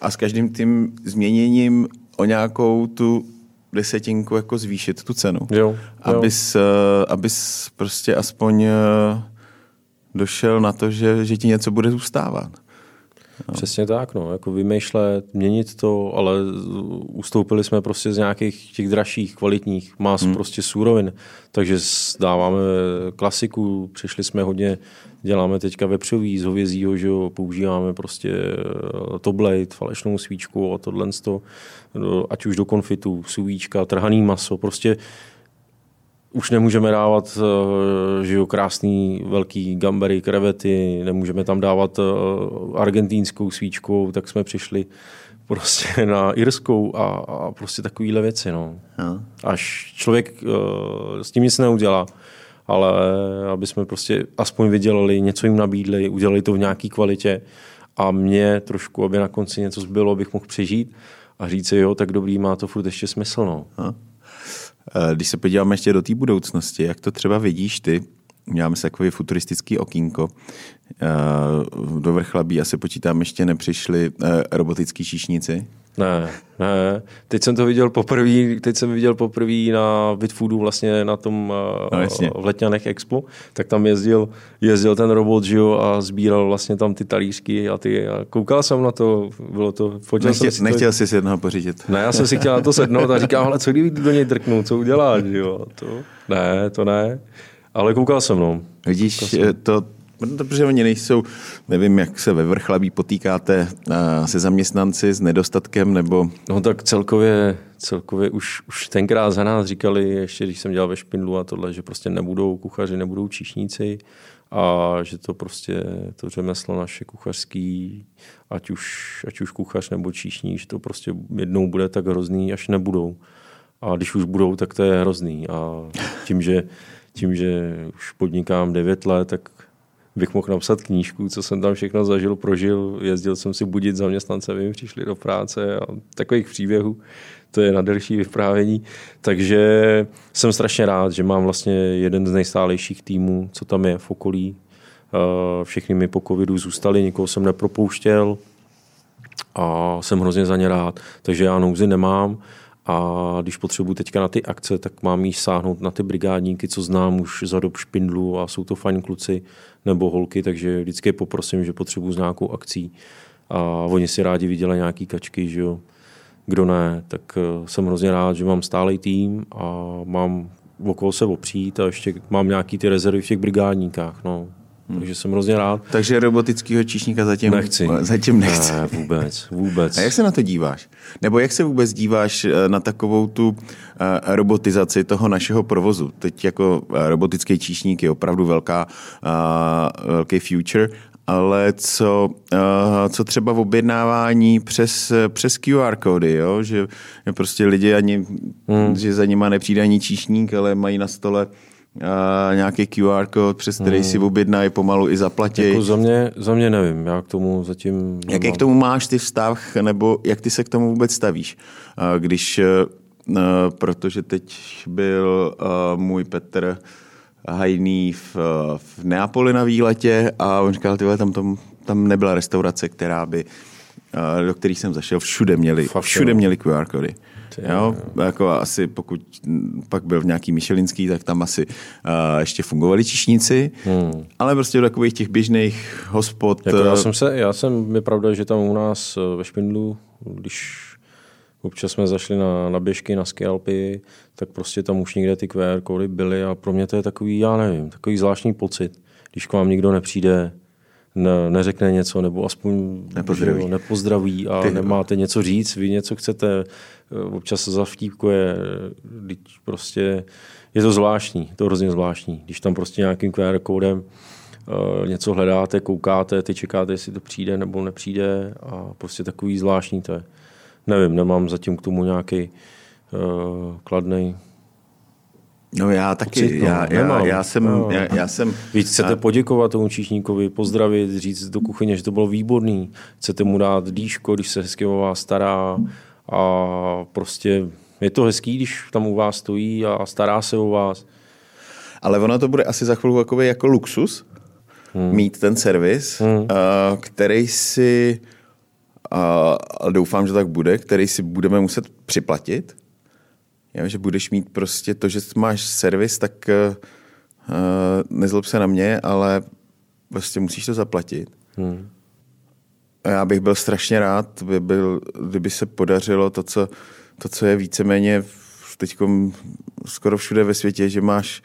a s každým tím změněním o nějakou tu desetinku jako zvýšit tu cenu. Jo, jo. Abys, eh, abys prostě aspoň eh, došel na to, že, že ti něco bude zůstávat. Přesně tak, no, jako vymýšlet, měnit to, ale ustoupili jsme prostě z nějakých těch dražších, kvalitních mas, hmm. prostě surovin, takže dáváme klasiku, přišli jsme hodně, děláme teďka vepřový z hovězího, že jo, používáme prostě eh, to blade, falešnou svíčku a tohle, to, ať už do konfitu, suvíčka, trhaný maso, prostě už nemůžeme dávat eh, že jo, krásný velký gambery, krevety, nemůžeme tam dávat eh, argentínskou svíčkou, tak jsme přišli prostě na irskou a, a prostě takovýhle věci. No. Jo. Až člověk eh, s tím nic neudělá, ale aby jsme prostě aspoň vydělali, něco jim nabídli, udělali to v nějaké kvalitě a mě trošku, aby na konci něco zbylo, abych mohl přežít a říct si, jo, tak dobrý, má to furt ještě smysl. No. Když se podíváme ještě do té budoucnosti, jak to třeba vidíš ty, Děláme se takový futuristický okýnko. Do vrchlabí asi počítám, ještě nepřišli robotický číšníci. Ne, ne. Teď jsem to viděl poprvé, teď jsem viděl poprvé na Bitfoodu vlastně na tom no, jasně. v Letňanech Expo, tak tam jezdil, jezdil ten robot, že jo, a sbíral vlastně tam ty talířky a ty, a koukal jsem na to, bylo to, fotil Nechtěl, jsem si nechtěl to, jsi si jednoho pořídit. Ne, já jsem si chtěl na to sednout a říkám, ale co kdyby do něj drknu, co uděláš, jo, to, ne, to ne. Ale koukal jsem, no. Vidíš, jsem. to, protože oni nejsou, nevím, jak se ve vrchlabí potýkáte se zaměstnanci s nedostatkem, nebo... No tak celkově, celkově už, už tenkrát za nás říkali, ještě když jsem dělal ve Špindlu a tohle, že prostě nebudou kuchaři, nebudou číšníci a že to prostě, to řemeslo naše kuchařský, ať už, ať už kuchař nebo číšník, že to prostě jednou bude tak hrozný, až nebudou. A když už budou, tak to je hrozný. A tím, že, tím, že už podnikám 9 let, tak bych mohl napsat knížku, co jsem tam všechno zažil, prožil. Jezdil jsem si budit zaměstnance, aby mi přišli do práce a takových příběhů. To je na delší vyprávění. Takže jsem strašně rád, že mám vlastně jeden z nejstálejších týmů, co tam je v okolí. Eh, všechny mi po covidu zůstali, nikoho jsem nepropouštěl a jsem hrozně za ně rád. Takže já nouzi nemám a když potřebuji teďka na ty akce, tak mám jí sáhnout na ty brigádníky, co znám už za dob špindlu a jsou to fajn kluci nebo holky, takže vždycky poprosím, že potřebuji s nějakou akcí a oni si rádi viděli nějaký kačky, že jo. Kdo ne, tak eh, jsem hrozně rád, že mám stálý tým a mám okolo se opřít a ještě mám nějaký ty rezervy v těch brigádníkách. No. Hmm. Takže jsem hrozně rád. Takže robotického číšníka zatím nechci. Zatím nechci. Ne, vůbec, vůbec. A jak se na to díváš? Nebo jak se vůbec díváš eh, na takovou tu eh, robotizaci toho našeho provozu? Teď jako eh, robotický číšník je opravdu velká, velký future, ale co, co třeba v objednávání přes, přes QR kódy, jo? že prostě lidi ani, hmm. že za nima nepřijde ani číšník, ale mají na stole nějaký QR kód, přes který hmm. si objednají pomalu i zaplatí. Jako za, mě, za mě nevím, já k tomu zatím Jaký k tomu máš ty vztah, nebo jak ty se k tomu vůbec stavíš? Když, e, e, protože teď byl e, můj Petr Hajný v, v Neapoli na výletě a on říkal, tyhle, tam, tam, tam nebyla restaurace, která by, do kterých jsem zašel, všude měli, Fakt, všude měli QR kódy. Jo, jako asi pokud pak byl v nějaký Michelinský, tak tam asi uh, ještě fungovali čišníci, hmm. ale prostě do takových těch běžných hospod. Jako já eh, jsem se, já jsem, je pravda, že tam u nás eh, ve Špindlu, když občas jsme zašli na, na běžky, na skialpy, tak prostě tam už někde ty QR kódy byly a pro mě to je takový, já nevím, takový zvláštní pocit, když k vám nikdo nepřijde, ne, neřekne něco, nebo aspoň nepozdraví, nepozdraví a Ty, nemáte něco říct, vy něco chcete, občas se zavtípkuje, když prostě je to zvláštní, to hrozně zvláštní, když tam prostě nějakým QR kódem uh, něco hledáte, koukáte, ty čekáte, jestli to přijde nebo nepřijde a prostě takový zvláštní to je. Nevím, nemám zatím k tomu nějaký uh, kladný No já taky, pocit, no, já, já, já, jsem, no. já, já jsem... Víc chcete a... poděkovat tomu číšníkovi, pozdravit, říct do kuchyně, že to bylo výborný, chcete mu dát dýško, když se hezky o vás stará a prostě je to hezký, když tam u vás stojí a stará se o vás. Ale ono to bude asi za chvilku jako luxus, hmm. mít ten servis, hmm. který si, a doufám, že tak bude, který si budeme muset připlatit, Jo, že budeš mít prostě to, že máš servis, tak uh, nezlob se na mě, ale prostě musíš to zaplatit. Hmm. Já bych byl strašně rád, by byl, kdyby se podařilo to, co, to, co je víceméně teď skoro všude ve světě, že máš,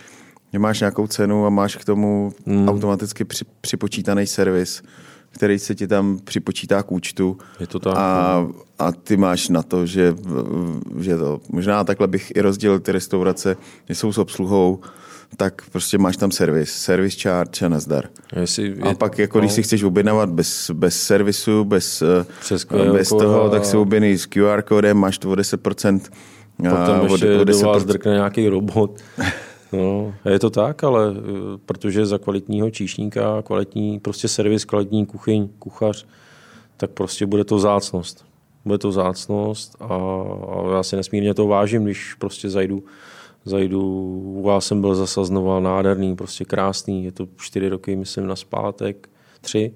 že máš nějakou cenu a máš k tomu hmm. automaticky při, připočítaný servis který se ti tam připočítá k účtu. Je to tak. A, no. a ty máš na to, že, že to, možná takhle bych i rozdělil ty restaurace, že jsou s obsluhou, tak prostě máš tam servis, servis charge a nazdar. Jestli je, a pak jako no. když si chceš objednávat bez, bez servisu, bez, Přes bez toho, a... tak si objednej s QR kódem, máš to o 10%. Pak tam ještě o 10%. do vás drkne nějaký robot. No, je to tak, ale eh, protože za kvalitního číšníka, kvalitní prostě servis, kvalitní kuchyň, kuchař, tak prostě bude to zácnost. Bude to zácnost a, a já si nesmírně to vážím, když prostě zajdu, zajdu, u vás jsem byl zase znova nádherný, prostě krásný, je to čtyři roky, myslím, na zpátek, tři,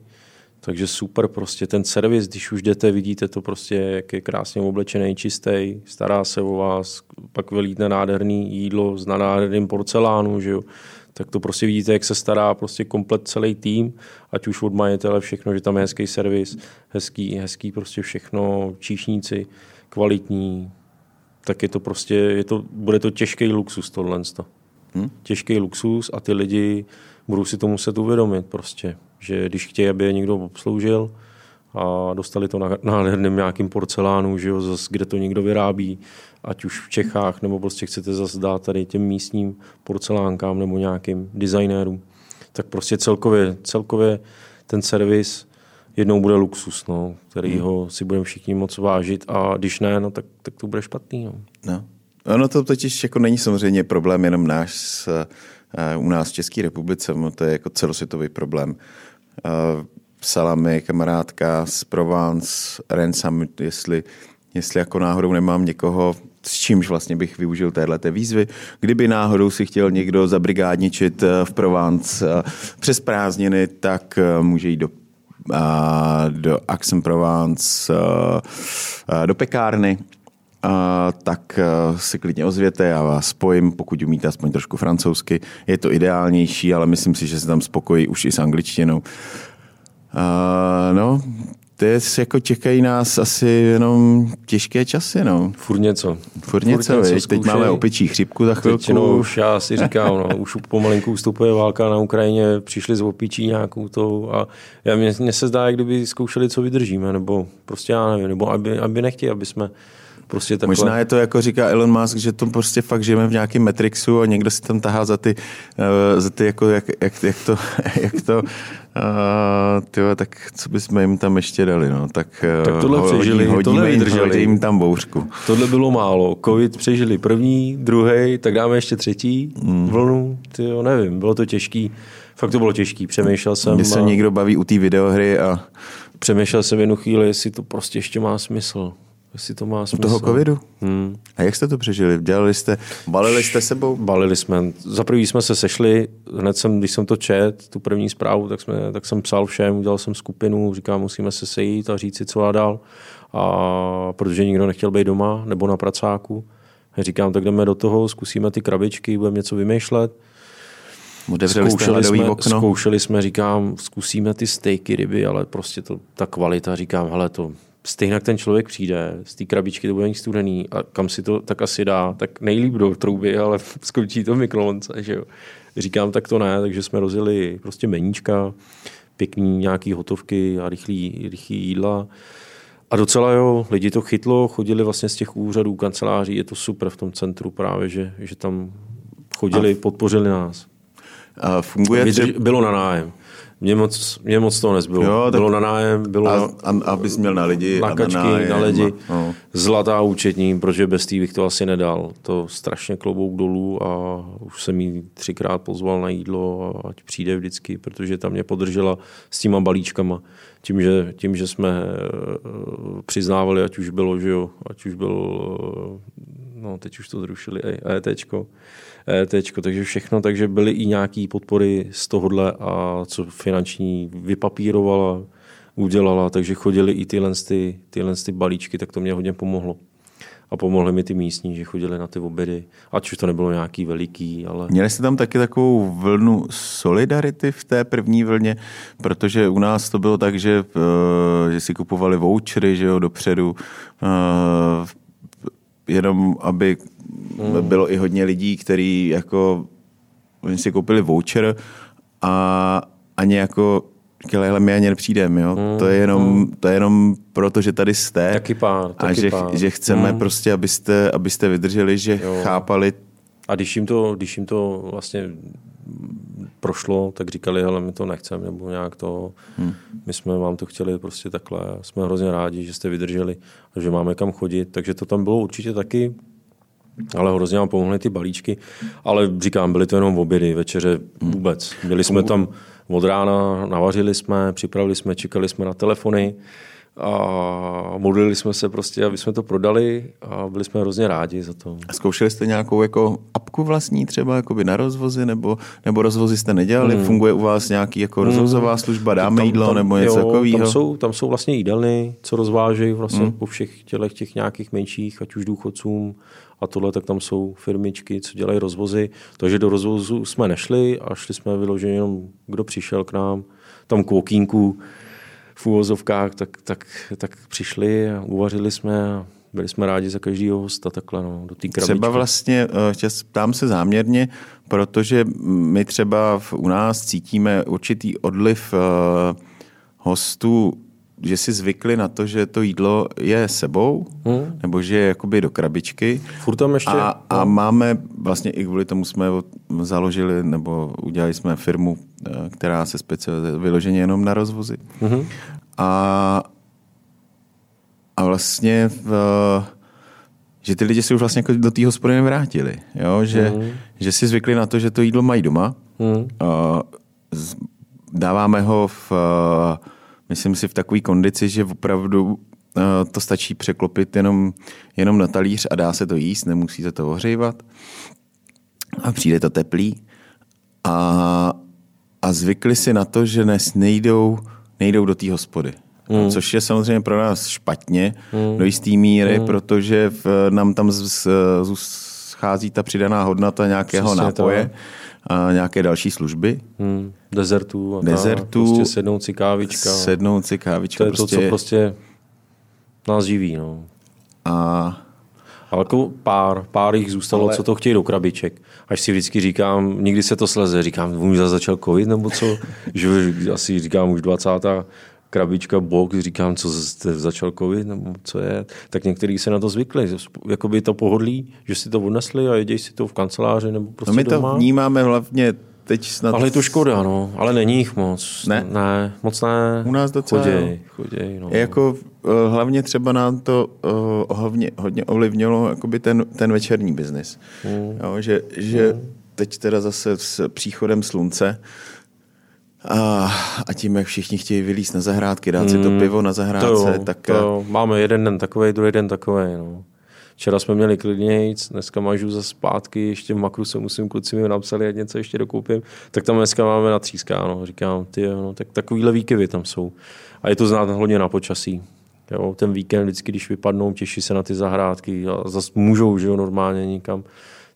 takže super prostě ten servis, když už jdete, vidíte to prostě, jak je krásně oblečený, čistý, stará se o vás, pak vylítne nádherný jídlo z nádherným porcelánu, že jo tak to prostě vidíte, jak se stará prostě komplet celý tým, ať už od majitele všechno, že tam je hezký servis, hezký, hezký prostě všechno, číšníci, kvalitní, tak je to prostě, je to, bude to těžký luxus tohle. Hmm? Těžký luxus a ty lidi budou si to muset uvědomit prostě, že když chtějí, aby je někdo obsloužil, a dostali to na nádherném nějakým porcelánu, že jo, zas, kde to někdo vyrábí, ať už v Čechách, nebo prostě chcete zase dát tady těm místním porcelánkám nebo nějakým designérům, tak prostě celkově, celkově ten servis jednou bude luxus, no, který hmm. ho si budeme všichni moc vážit a když ne, no, tak, tak to bude špatný. No. No. Ono to totiž jako není samozřejmě problém jenom náš s, uh, u nás v České republice, no, to je jako celosvětový problém. Psala mi kamarádka z Provence, Rensam, jestli, jestli jako náhodou nemám někoho, s čímž vlastně bych využil téhle výzvy. Kdyby náhodou si chtěl někdo zabrigádničit eh, v Provence eh, přes prázdniny, tak eh, může jít do do Aix-en-Provence, do pekárny, tak si klidně ozvěte, já vás spojím, pokud umíte aspoň trošku francouzsky. Je to ideálnější, ale myslím si, že se tam spokojí už i s angličtinou. Uh, no, teď jako čekají nás asi jenom těžké časy, no. Furt něco. Furt něco, Furt něco teď máme opičí chřipku za chvilku. No, už já si říkám, no, už pomalinku ustupuje válka na Ukrajině, přišli z opičí nějakou tou a já, mně, mně se zdá, jak kdyby zkoušeli, co vydržíme, nebo prostě já nevím, nebo aby, aby nechtěli, aby jsme Prostě takhle... Možná je to, jako říká Elon Musk, že to prostě fakt žijeme v nějakém Matrixu a někdo si tam tahá za ty, uh, za ty jako, jak, jak, jak to, jak to uh, tyjo, tak co bychom jim tam ještě dali, no, tak, uh, tak tohle hodí, přežili, hodíme tohle vydrželi. jim tam bouřku. Tohle bylo málo, covid přežili první, druhý, tak dáme ještě třetí mm. vlnu, tyjo, nevím, bylo to těžký, fakt to bylo těžký, přemýšlel jsem. Když se a... někdo baví u té videohry a přemýšlel jsem jednu chvíli, jestli to prostě ještě má smysl jestli to má smysl. U toho covidu? Hmm. A jak jste to přežili? Dělali jste, balili jste sebou? Balili jsme. Za prvý jsme se sešli, hned jsem, když jsem to čet, tu první zprávu, tak, jsme, tak jsem psal všem, udělal jsem skupinu, říkám, musíme se sejít a říct si, co a dál. A protože nikdo nechtěl být doma nebo na pracáku, říkám, tak jdeme do toho, zkusíme ty krabičky, budeme něco vymýšlet. zkoušeli jsme, okno. zkoušeli jsme, říkám, zkusíme ty stejky ryby, ale prostě to, ta kvalita, říkám, hele, to stejně ten člověk přijde, z té krabičky to bude mít studený a kam si to tak asi dá, tak nejlíp do trouby, ale skončí to v mikrovlnce, že jo. Říkám, tak to ne, takže jsme rozjeli prostě meníčka, pěkný nějaký hotovky a rychlý, rychlý jídla. A docela jo, lidi to chytlo, chodili vlastně z těch úřadů, kanceláří, je to super v tom centru právě, že, že tam chodili, a podpořili nás. A funguje Vydrž, Bylo na nájem. Mě moc, mě moc toho nezbylo. Jo, bylo na nájem, bylo a, a, abys měl na lidi. Na kačky, na, nájem, na lidi. No. Zlatá účetní, protože bez té bych to asi nedal. To strašně klobouk dolů a už jsem jí třikrát pozval na jídlo a ať přijde vždycky, protože tam mě podržela s těma balíčkama. Tím, že, tím, že jsme uh, přiznávali, ať už bylo, že jo, ať už byl, uh, no teď už to zrušili, ETčko, ET, takže všechno, takže byly i nějaké podpory z tohohle a co finanční vypapírovala, udělala, takže chodili i tyhle, ty, tyhle ty balíčky, tak to mě hodně pomohlo. A pomohli mi ty místní, že chodili na ty obědy, ať už to nebylo nějaký veliký, ale... Měli jste tam taky takovou vlnu solidarity v té první vlně, protože u nás to bylo tak, že, uh, že si kupovali vouchery, že jo, dopředu, uh, jenom aby mm. bylo i hodně lidí, kteří jako oni si koupili voucher a ani jako říkali, my ani nepřijdeme, jo. Mm, to, je jenom, mm. to je jenom proto, že tady jste. Taky pár, taky a že, pár. že chceme mm. prostě, abyste, abyste vydrželi, že jo. chápali. A když jim to, když jim to vlastně prošlo, tak říkali, hele, my to nechceme, nebo nějak to, hmm. my jsme vám to chtěli prostě takhle, jsme hrozně rádi, že jste vydrželi a že máme kam chodit, takže to tam bylo určitě taky, ale hrozně nám pomohly ty balíčky, ale říkám, byly to jenom obědy, večeře vůbec. Byli jsme tam od rána, navařili jsme, připravili jsme, čekali jsme na telefony, a modlili jsme se prostě, aby jsme to prodali a byli jsme hrozně rádi za to. A zkoušeli jste nějakou jako apku vlastní třeba jakoby na rozvozy, nebo, nebo rozvozy jste nedělali? Hmm. Funguje u vás nějaký jako hmm. rozvozová služba, dáme tam, jídlo tam, nebo něco takového? Tam jsou, tam jsou vlastně jídelny, co rozvážejí vlastně hmm. po všech tělech těch nějakých menších, ať už důchodcům a tohle, tak tam jsou firmičky, co dělají rozvozy. Takže do rozvozu jsme nešli a šli jsme vyloženě jenom, kdo přišel k nám, tam k okýnku, v úvozovkách, tak, tak, tak přišli a uvařili jsme a byli jsme rádi za každého hosta takhle no, do té krabičky. Třeba vlastně, uh, ptám se záměrně, protože my třeba v, u nás cítíme určitý odliv uh, hostů že si zvykli na to, že to jídlo je sebou, hmm. nebo že je jakoby do krabičky. Furt tam ještě. A, a no. máme, vlastně i kvůli tomu jsme založili, nebo udělali jsme firmu, eh, která se specializuje vyloženě jenom na rozvozy. Hmm. A, a vlastně v, že ty lidi se už vlastně jako do té hospody nevrátili. Jo? Že, hmm. že si zvykli na to, že to jídlo mají doma. Hmm. Uh, dáváme ho v myslím si, v takové kondici, že opravdu uh, to stačí překlopit jenom, jenom na talíř a dá se to jíst, nemusíte to ohřívat a přijde to teplý. A, a zvykli si na to, že dnes nejdou, nejdou do té hospody. Mm. Což je samozřejmě pro nás špatně mm. do jisté míry, mm. protože v, nám tam z, z, schází ta přidaná hodnota nějakého Přesně nápoje. To a nějaké další služby. Hmm. Dezertů. A Dezertů. Prostě sednoucí kávička. Sednoucí kávička. To je prostě... to, co prostě nás živí. No. A ale jako pár, pár jich zůstalo, ale... co to chtějí do krabiček. Až si vždycky říkám, nikdy se to sleze, říkám, už začal covid nebo co? že asi říkám už 20 krabička, box, říkám, co jste začal covid, nebo co je, tak někteří se na to zvykli. Jakoby to pohodlí, že si to odnesli a jedějí si to v kanceláři nebo prostě no my doma. to vnímáme hlavně teď snad... Ale je to škoda, no. Ale není jich moc. Ne? Ne, moc ne. U nás docela. Choděj, choděj, no. Jako uh, hlavně třeba nám to uh, hlavně, hodně ovlivnilo jakoby ten, ten večerní biznis. Mm. Jo, že, že mm. teď teda zase s příchodem slunce a, a tím, jak všichni chtějí vylíst na zahrádky, dát si to hmm, pivo na zahrádce, to, tak... To, máme jeden den takový, druhý den takový. No. Včera jsme měli klidnějc, dneska mažu za zpátky, ještě v Makru se musím, kluci mi napsali, ať něco ještě dokoupím. Tak tam dneska máme na třískáno. Říkám, ty no, tak takovýhle výkyvy tam jsou. A je to znát hodně na počasí. Jo, ten víkend vždycky, když vypadnou, těší se na ty zahrádky a zase můžou, že jo, normálně nikam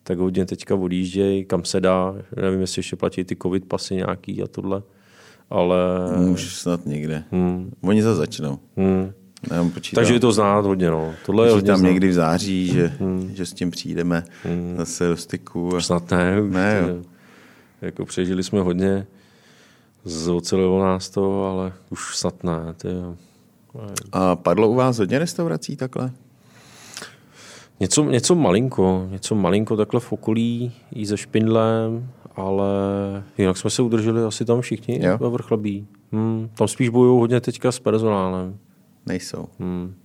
tak hodně teďka odjíždějí, kam se dá. Nevím, jestli ještě platí ty covid pasy nějaký a tohle ale... Už snad někde. Hmm. Oni za začnou. Hmm. Takže je to znát hodně. No. Tohle je hodně tam znát. někdy v září, že, hmm. že s tím přijdeme hmm. zase do styku. A... Snad ne. ne jo. Jako přežili jsme hodně, zocelilo nás to, ale už snad ne. Ty, A padlo u vás hodně restaurací takhle? Něco, něco malinko, něco malinko takhle v okolí, i se špindlem, ale jinak jsme se udrželi asi tam všichni jo. ve vrchlabí. Hmm, tam spíš bojují hodně teďka s personálem. Nejsou. Hmm,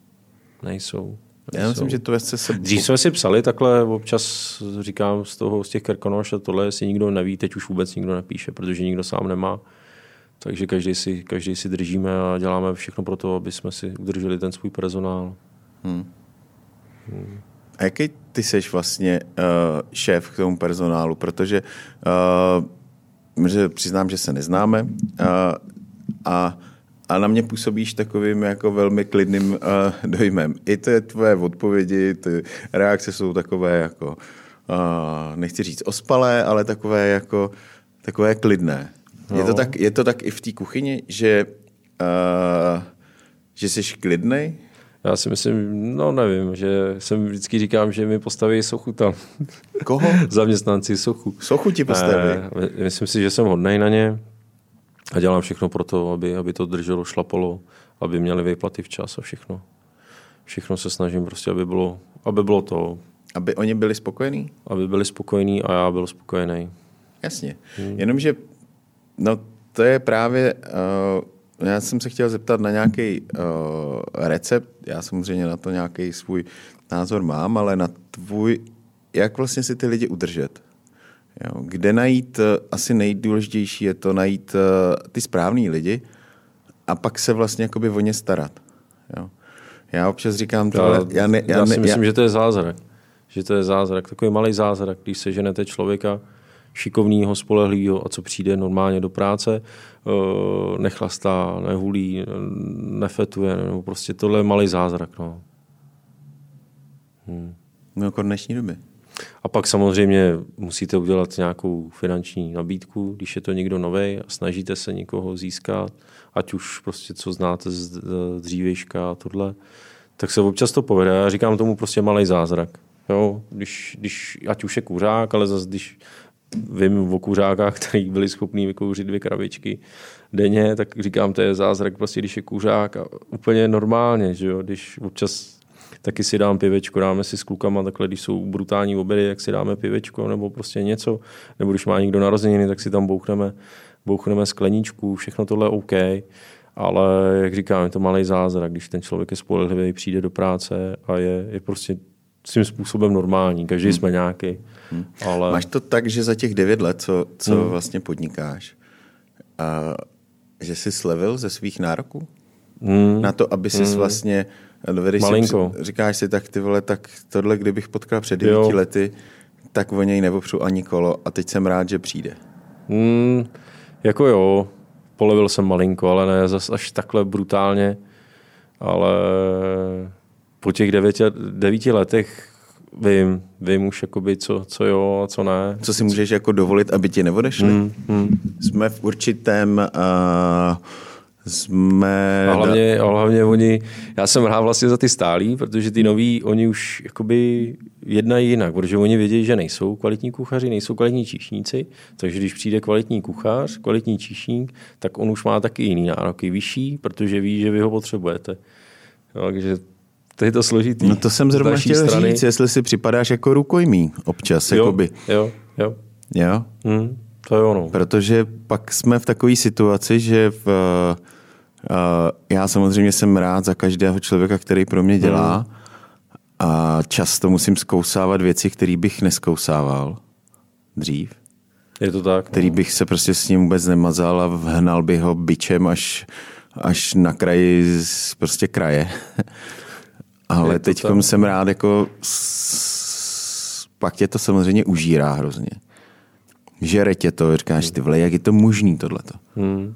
nejsou. Já myslím, že to se... Dřív jsme si psali takhle, občas říkám z toho, z těch Kerkonoš a tohle si nikdo neví, teď už vůbec nikdo nepíše, protože nikdo sám nemá. Takže každý si, každý si držíme a děláme všechno pro to, aby jsme si udrželi ten svůj personál. Hmm. Hmm. A jaký ty seš vlastně uh, šéf k tomu personálu? Protože uh, že přiznám, že se neznáme uh, a, a na mě působíš takovým jako velmi klidným uh, dojmem. I to je tvoje odpovědi, ty reakce jsou takové jako, uh, nechci říct ospalé, ale takové jako takové klidné. No. Je, to no. tak, je to tak i v té kuchyni, že, uh, že jsi klidný? Já si myslím, no nevím, že jsem vždycky říkám, že mi postaví sochu tam. Koho? Zaměstnanci sochu. Sochu ti postaví? E, myslím si, že jsem hodnej na ně a dělám všechno pro to, aby, aby to drželo, šlapalo, aby měli výplaty včas a všechno. Všechno se snažím prostě, aby bylo, aby bylo to. Aby oni byli spokojení? Aby byli spokojení a já byl spokojený. Jasně. Hmm. Jenomže no, to je právě uh, já jsem se chtěl zeptat na nějaký uh, recept. Já samozřejmě na to nějaký svůj názor mám, ale na tvůj, jak vlastně si ty lidi udržet? Jo, kde najít, uh, asi nejdůležitější je to najít uh, ty správný lidi a pak se vlastně jakoby o ně starat. Jo. Já občas říkám tohle. Já, já, ne, já, já si ne, myslím, já... že to je zázrak. Že to je zázrak, takový malý zázrak, když se ženete člověka šikovného, spolehlivého a co přijde normálně do práce, eh, nechlastá, nehulí, nefetuje, nebo prostě tohle je malý zázrak. No. Hmm. No jako dnešní doby. A pak samozřejmě musíte udělat nějakou finanční nabídku, když je to někdo nový a snažíte se někoho získat, ať už prostě co znáte z dřívějška a tohle, tak se občas to povede. Já říkám tomu prostě malý zázrak. Jo, když, když, ať už je kuřák, ale zase když vím o kuřákách, kteří byli schopní vykouřit dvě krabičky denně, tak říkám, to je zázrak, prostě když je kuřák a úplně normálně, že jo, když občas taky si dám pivečko, dáme si s klukama takhle, když jsou brutální obědy, jak si dáme pivečko nebo prostě něco, nebo když má někdo narozeniny, tak si tam bouchneme, bouchneme skleničku, všechno tohle OK, ale jak říkám, je to malý zázrak, když ten člověk je spolehlivý, přijde do práce a je, je prostě svým způsobem normální, každý hmm. jsme nějaký. Hmm. Ale... Máš to tak, že za těch devět let, co, co hmm. vlastně podnikáš, a, že jsi slevil ze svých nároků? Hmm. Na to, aby jsi hmm. vlastně Dovedeš Malinko. Si, říkáš si, tak ty vole, tak tohle, kdybych potkal před devíti lety, tak o něj nepopřu ani kolo a teď jsem rád, že přijde. Mm, jako jo, polevil jsem malinko, ale ne zas až takhle brutálně, ale po těch devěti, devíti letech vím, vím už jakoby, co, co jo a co ne. Co si můžeš jako dovolit, aby ti neodešli? Mm, mm. Jsme v určitém uh, jsme... A hlavně, a hlavně oni, já jsem rád vlastně za ty stálí, protože ty noví, oni už jakoby jednají jinak, protože oni vědí, že nejsou kvalitní kuchaři, nejsou kvalitní číšníci, takže když přijde kvalitní kuchař, kvalitní číšník, tak on už má taky jiný nároky, vyšší, protože ví, že vy ho potřebujete. Takže to je to složitý. No to jsem zrovna chtěl strany. říct, jestli si připadáš jako rukojmí občas. Jo, jakoby. jo, jo. Jo? Hmm, to je ono. Protože pak jsme v takové situaci, že v Uh, já samozřejmě jsem rád za každého člověka, který pro mě dělá mm. a často musím zkousávat věci, které bych neskousával dřív. Je to tak? Který no. bych se prostě s ním vůbec nemazal a vhnal bych ho bičem až, až na kraji z prostě kraje. Ale teď jsem rád, jako s, pak tě to samozřejmě užírá hrozně. Žere tě to, říkáš, ty vole, jak je to možný tohleto. Hmm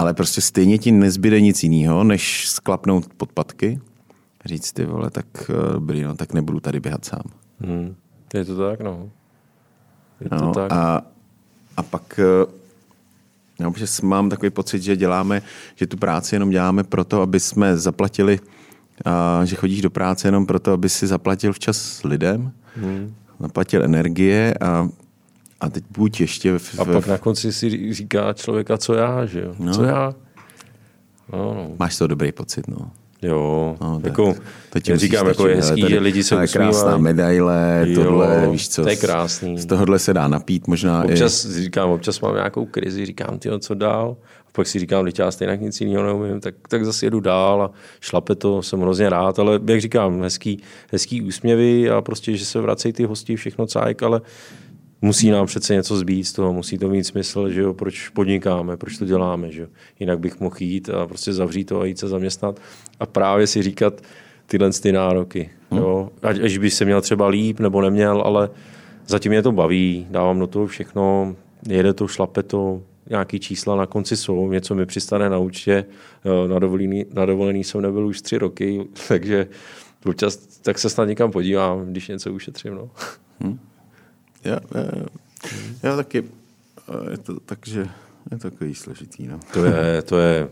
ale prostě stejně ti nezbyde nic jiného, než sklapnout podpatky říct ty vole, tak eh, dobrý, no, tak nebudu tady běhat sám. Hmm. Je to tak, no. Je no, to tak. A, a pak no, mám takový pocit, že děláme, že tu práci jenom děláme proto, aby jsme zaplatili, a, že chodíš do práce jenom proto, aby si zaplatil včas lidem, hmm. zaplatil energie a a teď buď ještě... V, a pak na konci si říká člověka, co já, že jo? No. Co já? No, no. Máš to dobrý pocit, no. Jo, no, jako, to já říkám, jako je hezký, že lidi se usmívají. krásná medaile, jo, tohle, víš co. To je krásný. Z tohohle se dá napít možná občas, i... říkám, občas mám nějakou krizi, říkám, ty co dál? Pak si říkám, když já stejně nic jiného neumím, tak, tak zase jedu dál a šlape to, jsem hrozně rád, ale jak říkám, hezký, hezký úsměvy a prostě, že se vracejí ty hosti, všechno cajk, ale musí nám přece něco zbýt z toho, musí to mít smysl, že jo, proč podnikáme, proč to děláme, že jo. Jinak bych mohl jít a prostě zavřít to a jít se zaměstnat a právě si říkat tyhle ty nároky, hmm. jo. Ať, až by se měl třeba líp nebo neměl, ale zatím mě to baví, dávám do toho všechno, jede to, šlape to, nějaký čísla na konci jsou, něco mi přistane na účtě, na dovolený, na dovolený jsem nebyl už tři roky, takže občas tak se snad někam podívám, když něco ušetřím. No. Hmm. Já, já, já taky, je to, takže je to takový složitý. No. To je, to je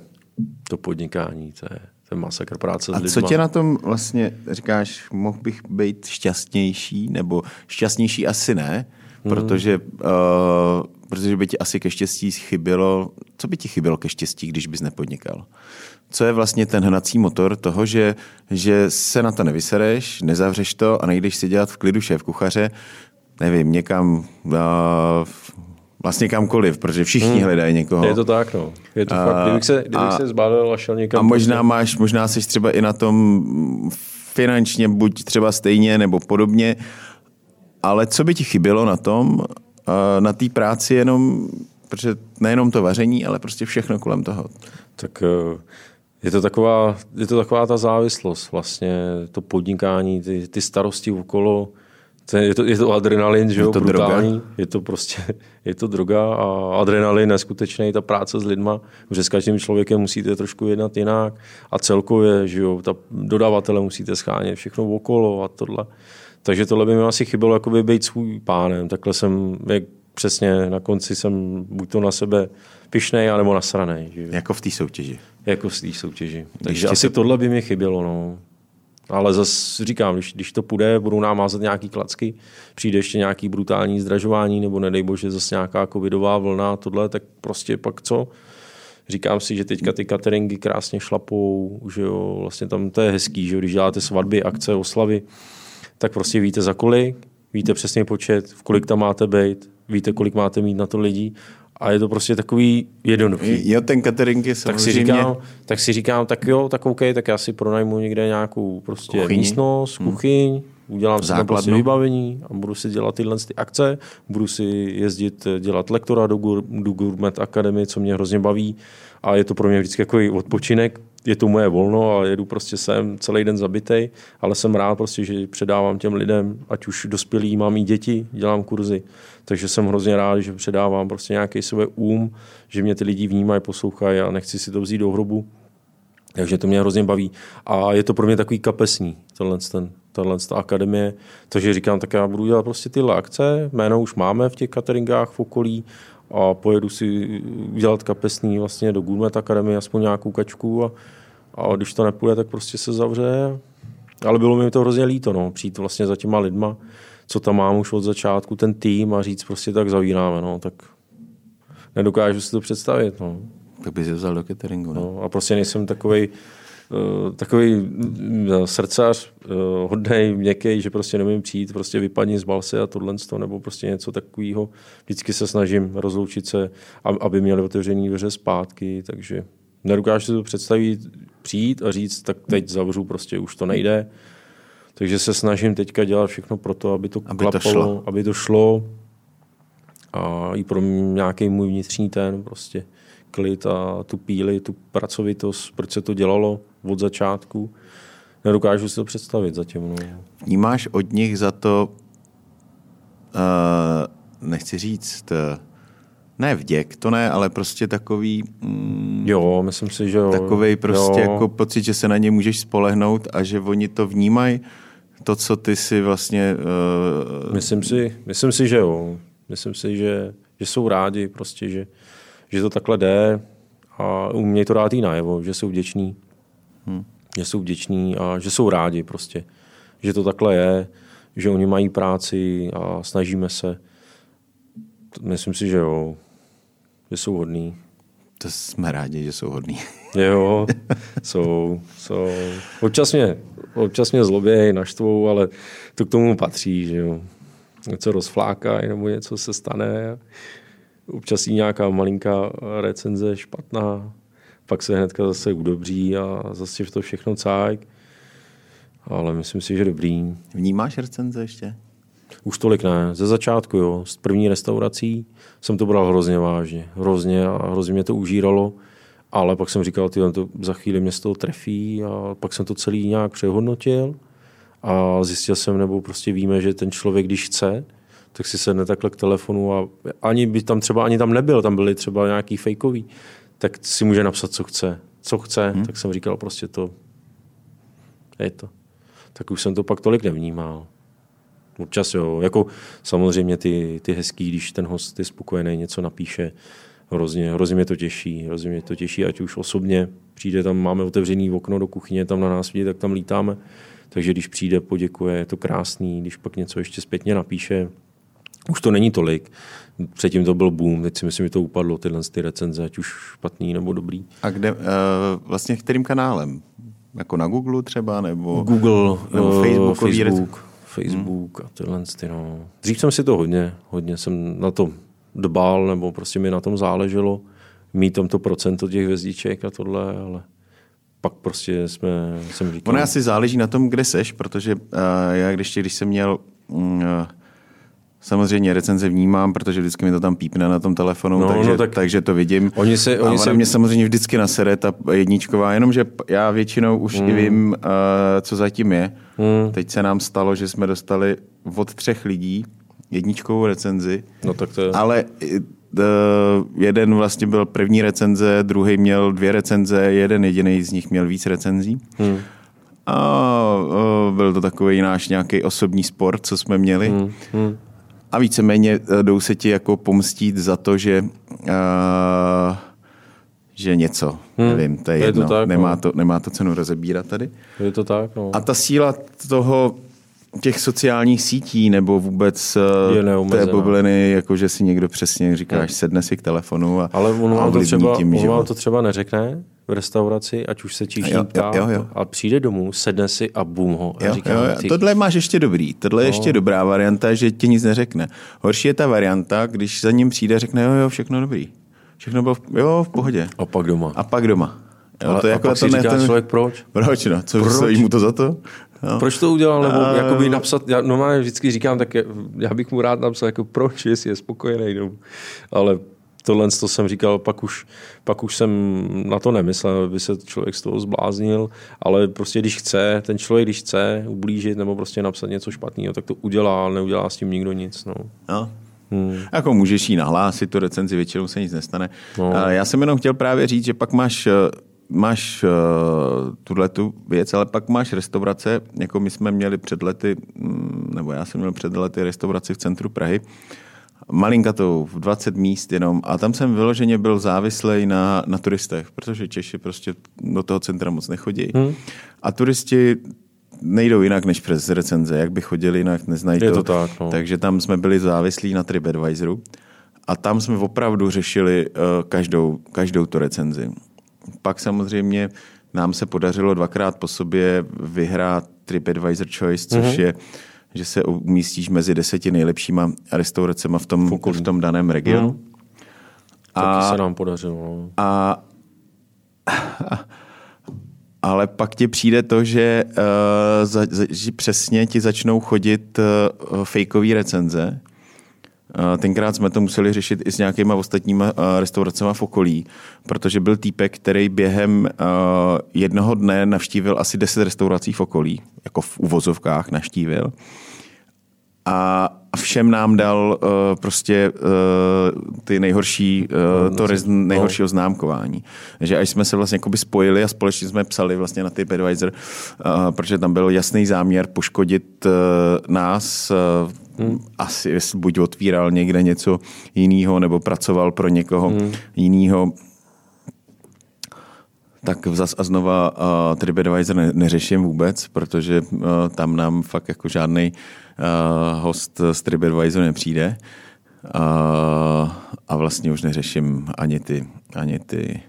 to podnikání, to je, to je masakr práce s A co tě na tom vlastně říkáš, mohl bych být šťastnější, nebo šťastnější asi ne, hmm. protože, uh, protože by ti asi ke štěstí chybělo, co by ti chybělo ke štěstí, když bys nepodnikal? Co je vlastně ten hnací motor toho, že, že se na to nevysereš, nezavřeš to a nejdeš si dělat v klidu šéf kuchaře, nevím, někam, uh, vlastně kamkoliv, protože všichni hmm. hledají někoho. Je to tak, no. Je to a, fakt, kdybych se, kdybych a, se zbálil a šel někam. A možná prostě... máš, možná jsi třeba i na tom finančně buď třeba stejně nebo podobně, ale co by ti chybělo na tom, na té práci jenom, protože nejenom to vaření, ale prostě všechno kolem toho. Tak uh, Je to, taková, je to taková ta závislost vlastně, to podnikání, ty, ty starosti okolo, je to, je to adrenalin, že jo, je to brutální. Droga. Je to prostě, je to droga a adrenalin neskutečný, ta práce s lidma, že s každým člověkem musíte trošku jednat jinak a celkově, že jo, ta dodavatele musíte schánět všechno okolo a tohle. Takže tohle by mi asi chybělo jakoby být svůj pánem. Takhle jsem, jak přesně na konci jsem buď to na sebe pišnej, anebo nasranej. Že? Jako v té soutěži. Jako v té soutěži. Takže Ještě asi se... tohle by mi chybělo. No. Ale zase říkám, když, když to půjde, budou nám mázet nějaký klacky, přijde ještě nějaký brutální zdražování, nebo nedej bože zase nějaká covidová vlna, tohle, tak prostě pak co? Říkám si, že teďka ty cateringy krásně šlapou, že jo, vlastně tam to je hezký, že jo, když děláte svatby, akce, oslavy, tak prostě víte za kolik, víte přesně počet, v kolik tam máte být, víte, kolik máte mít na to lidí a je to prostě takový jednoduchý. Jo, ten catering je. Tak si říkám, tak, si říkám, tak jo, tak OK, tak já si pronajmu někde nějakou prostě kuchyň. místnost, hmm. kuchyň, hmm. udělám si prostě vybavení a budu si dělat tyhle ty akce, budu si jezdit dělat lektora do, do Gourmet Academy, co mě hrozně baví a je to pro mě vždycky jako odpočinek, je to moje volno a jedu prostě sem celý den zabitej, ale jsem rád prostě, že předávám těm lidem, ať už dospělí, mám i děti, dělám kurzy, takže jsem hrozně rád, že předávám prostě nějaký své um, že mě ty lidi vnímají, poslouchají a nechci si to vzít do hrobu. Takže to mě hrozně baví. A je to pro mě takový kapesní, tenhle, ten, tenhle ta akademie. Takže říkám, tak já budu dělat prostě tyhle akce, jméno už máme v těch cateringách v okolí a pojedu si dělat kapesní vlastně do Gourmet Akademie, aspoň nějakou kačku a, a když to nepůjde, tak prostě se zavře. Ale bylo mi to hrozně líto, no, přijít vlastně za těma lidma, co tam mám už od začátku, ten tým a říct prostě tak zavíráme, no, tak nedokážu si to představit, no. Tak bys vzal do cateringu, no. no a prostě nejsem takový uh, takový uh, srdcař, uh, hodnej, měkký, že prostě nemím přijít, prostě vypadni z balse a tohle, nebo prostě něco takového. Vždycky se snažím rozloučit se, aby měli otevřený dveře zpátky, takže nedokážu si to představit, přijít a říct, tak teď zavřu, prostě už to nejde. Takže se snažím teďka dělat všechno pro to, aby to aby klapalo, to šlo. aby to šlo. A i pro nějaký můj vnitřní ten prostě klid a tu píli, tu pracovitost, proč se to dělalo od začátku. Nedokážu si to představit zatím. No. Vnímáš od nich za to, uh, nechci říct, uh, ne vděk, to ne, ale prostě takový... Mm, jo, myslím si, že jo. Takový prostě jo. jako pocit, že se na ně můžeš spolehnout a že oni to vnímají, to, co ty si vlastně... Uh... Myslím, si, myslím si, že jo. Myslím si, že, že jsou rádi prostě, že, že to takhle jde a umějí to rád i najevo, že jsou vděční. Hmm. Že jsou vděční a že jsou rádi prostě. Že to takhle je, že oni mají práci a snažíme se. Myslím si, že jo že jsou hodný. To jsme rádi, že jsou hodný. jo, jsou, jsou. Občas mě, občas mě zlobějí, naštvou, ale to k tomu patří, že jo. Něco rozfláká, nebo něco se stane. Občas jí nějaká malinká recenze špatná, pak se hnedka zase udobří a zase to všechno cajk. Ale myslím si, že dobrý. Vnímáš recenze ještě? Už tolik ne. Ze začátku, jo. Z první restaurací jsem to bral hrozně vážně. Hrozně a hrozně mě to užíralo. Ale pak jsem říkal, ty to za chvíli mě z toho trefí a pak jsem to celý nějak přehodnotil a zjistil jsem, nebo prostě víme, že ten člověk, když chce, tak si sedne takhle k telefonu a ani by tam třeba ani tam nebyl, tam byly třeba nějaký fejkový, tak si může napsat, co chce. Co chce, hmm. tak jsem říkal prostě to, je to. Tak už jsem to pak tolik nevnímal. Občas jo, jako samozřejmě ty, ty hezký, když ten host je spokojený, něco napíše, hrozně, hrozně mě to těší, hrozně mě to těší, ať už osobně přijde tam, máme otevřený okno do kuchyně, tam na nás vidí, tak tam lítáme, takže když přijde, poděkuje, je to krásný, když pak něco ještě zpětně napíše, už to není tolik. Předtím to byl boom, teď si myslím, že to upadlo, tyhle ty recenze, ať už špatný nebo dobrý. A kde, uh, vlastně kterým kanálem? Jako na Google třeba, nebo, Google, nebo Facebook, Facebook, Facebook hmm. a tyhle. Ty, no. Dřív jsem si to hodně, hodně jsem na to dbal, nebo prostě mi na tom záleželo, mít tam to procento těch hvězdiček a tohle, ale pak prostě jsme, jsem říkal... Ono asi záleží na tom, kde seš, protože uh, já když, když jsem měl uh, Samozřejmě recenze vnímám, protože vždycky mi to tam pípne na tom telefonu, No, takže, no, tak- takže to vidím. Oni se- a oni ona se- mě samozřejmě vždycky nasere ta jedničková, jenomže já většinou už i vím, uh, co zatím je. Teď se nám stalo, že jsme dostali od třech lidí jedničkovou recenzi, No tak to je... ale uh, jeden vlastně byl první recenze, druhý měl dvě recenze, jeden jediný z nich měl víc recenzí. Hmm. A uh, byl to takový náš nějaký osobní sport, co jsme měli. Hmm. Hmm. A víceméně eh, jdou se ti jako pomstít za to, že, uh, že něco, hmm. nevím, to je, Je to jedno, tak, nemá, no. to, nemá to cenu rozebírat tady. Je to tak, no. A ta síla toho těch sociálních sítí nebo vůbec eh, Je té bubliny, jako že si někdo přesně říkáš, sedne si k telefonu a Ale on a vám, to třeba, tím on vám to třeba neřekne v restauraci, ať už se Jo, číší jo, jo, jo. a přijde domů, sedne si a bum ho. A Jo, říká, jo, jo. ty, Tohle máš ještě dobrý. Tohle je No. ještě dobrá varianta, že ti nic neřekne. Horší je ta varianta, když za ním přijde a řekne, jo, jo, všechno dobrý. Všechno bylo v, jo, v pohodě. a pak doma. A pak doma. Jo, Ale- to je a jako pak to si říká ten- člověk, proč? Proč, no? Co, Proč? mu to za to? No. Proč to udělal? Nebo A- jakoby napsat, já normálně vždycky říkám, tak je- já bych mu rád napsal, jako proč, jestli je spokojený. No. Ale tohle to jsem říkal, pak už, pak už jsem na to nemyslel, aby se člověk z toho zbláznil, ale prostě když chce, ten člověk, když chce ublížit nebo prostě napsat něco špatného, tak to udělá, ale neudělá s tím nikdo nic. No. No. Hmm. Jako můžeš jí nahlásit tu recenzi, většinou se nic nestane. No. Já jsem jenom chtěl právě říct, že pak máš eh, máš uh, tuhle tu věc, ale pak máš restaurace, jako my jsme měli před lety, mm, nebo já jsem měl před lety restauraci v centru Prahy, malinkatou, v 20 míst jenom, a tam jsem vyloženě byl závislý na, na turistech, protože Češi prostě do toho centra moc nechodí. Hmm. A turisti nejdou jinak než přes recenze, jak by chodili jinak, neznají Je to tak, no. Takže tam jsme byli závislí na TripAdvisoru a tam jsme opravdu řešili uh, každou, každou tu recenzi. Pak samozřejmě nám se podařilo dvakrát po sobě vyhrát TripAdvisor Choice, což mm-hmm. je, že se umístíš mezi deseti nejlepšíma restauracemi v tom, v tom daném regionu. Mm. Taky se nám podařilo. No. A, ale pak ti přijde to, že, uh, za, za, že přesně ti začnou chodit uh, fejkové recenze. Uh, tenkrát jsme to museli řešit i s nějakýma ostatníma uh, restauracemi v okolí, protože byl týpek, který během uh, jednoho dne navštívil asi 10 restaurací v okolí, jako v uvozovkách navštívil. A všem nám dal uh, prostě uh, ty nejhorší, uh, to rez, nejhorší oznámkování. že až jsme se vlastně jakoby spojili a společně jsme psali vlastně na TripAdvisor, uh, protože tam byl jasný záměr poškodit uh, nás, uh, hmm. asi jestli buď otvíral někde něco jiného, nebo pracoval pro někoho hmm. jiného, tak zas a znova uh, TripAdvisor ne, neřeším vůbec, protože uh, tam nám fakt jako žádný uh, host z TripAdvisor nepřijde. Uh, a vlastně už neřeším ani ty, ani ty,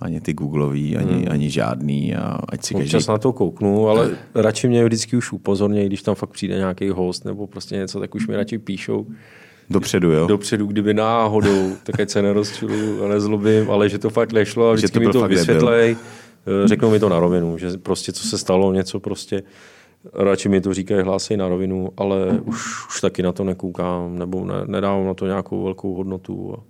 ani ty Googlový, ani, hmm. ani žádný. A ať si Občas každý... na to kouknu, ale radši mě vždycky už upozornějí, když tam fakt přijde nějaký host nebo prostě něco, tak už mi radši píšou Dopředu, jo? dopředu, kdyby náhodou, tak ať se nerozčilu a nezlobím, ale že to fakt nešlo a vždycky to mi to vysvětlej, eh, řeknou mi to na rovinu, že prostě co se stalo, něco prostě, radši mi to říkají, hlásej na rovinu, ale už, už taky na to nekoukám, nebo ne, nedávám na to nějakou velkou hodnotu. A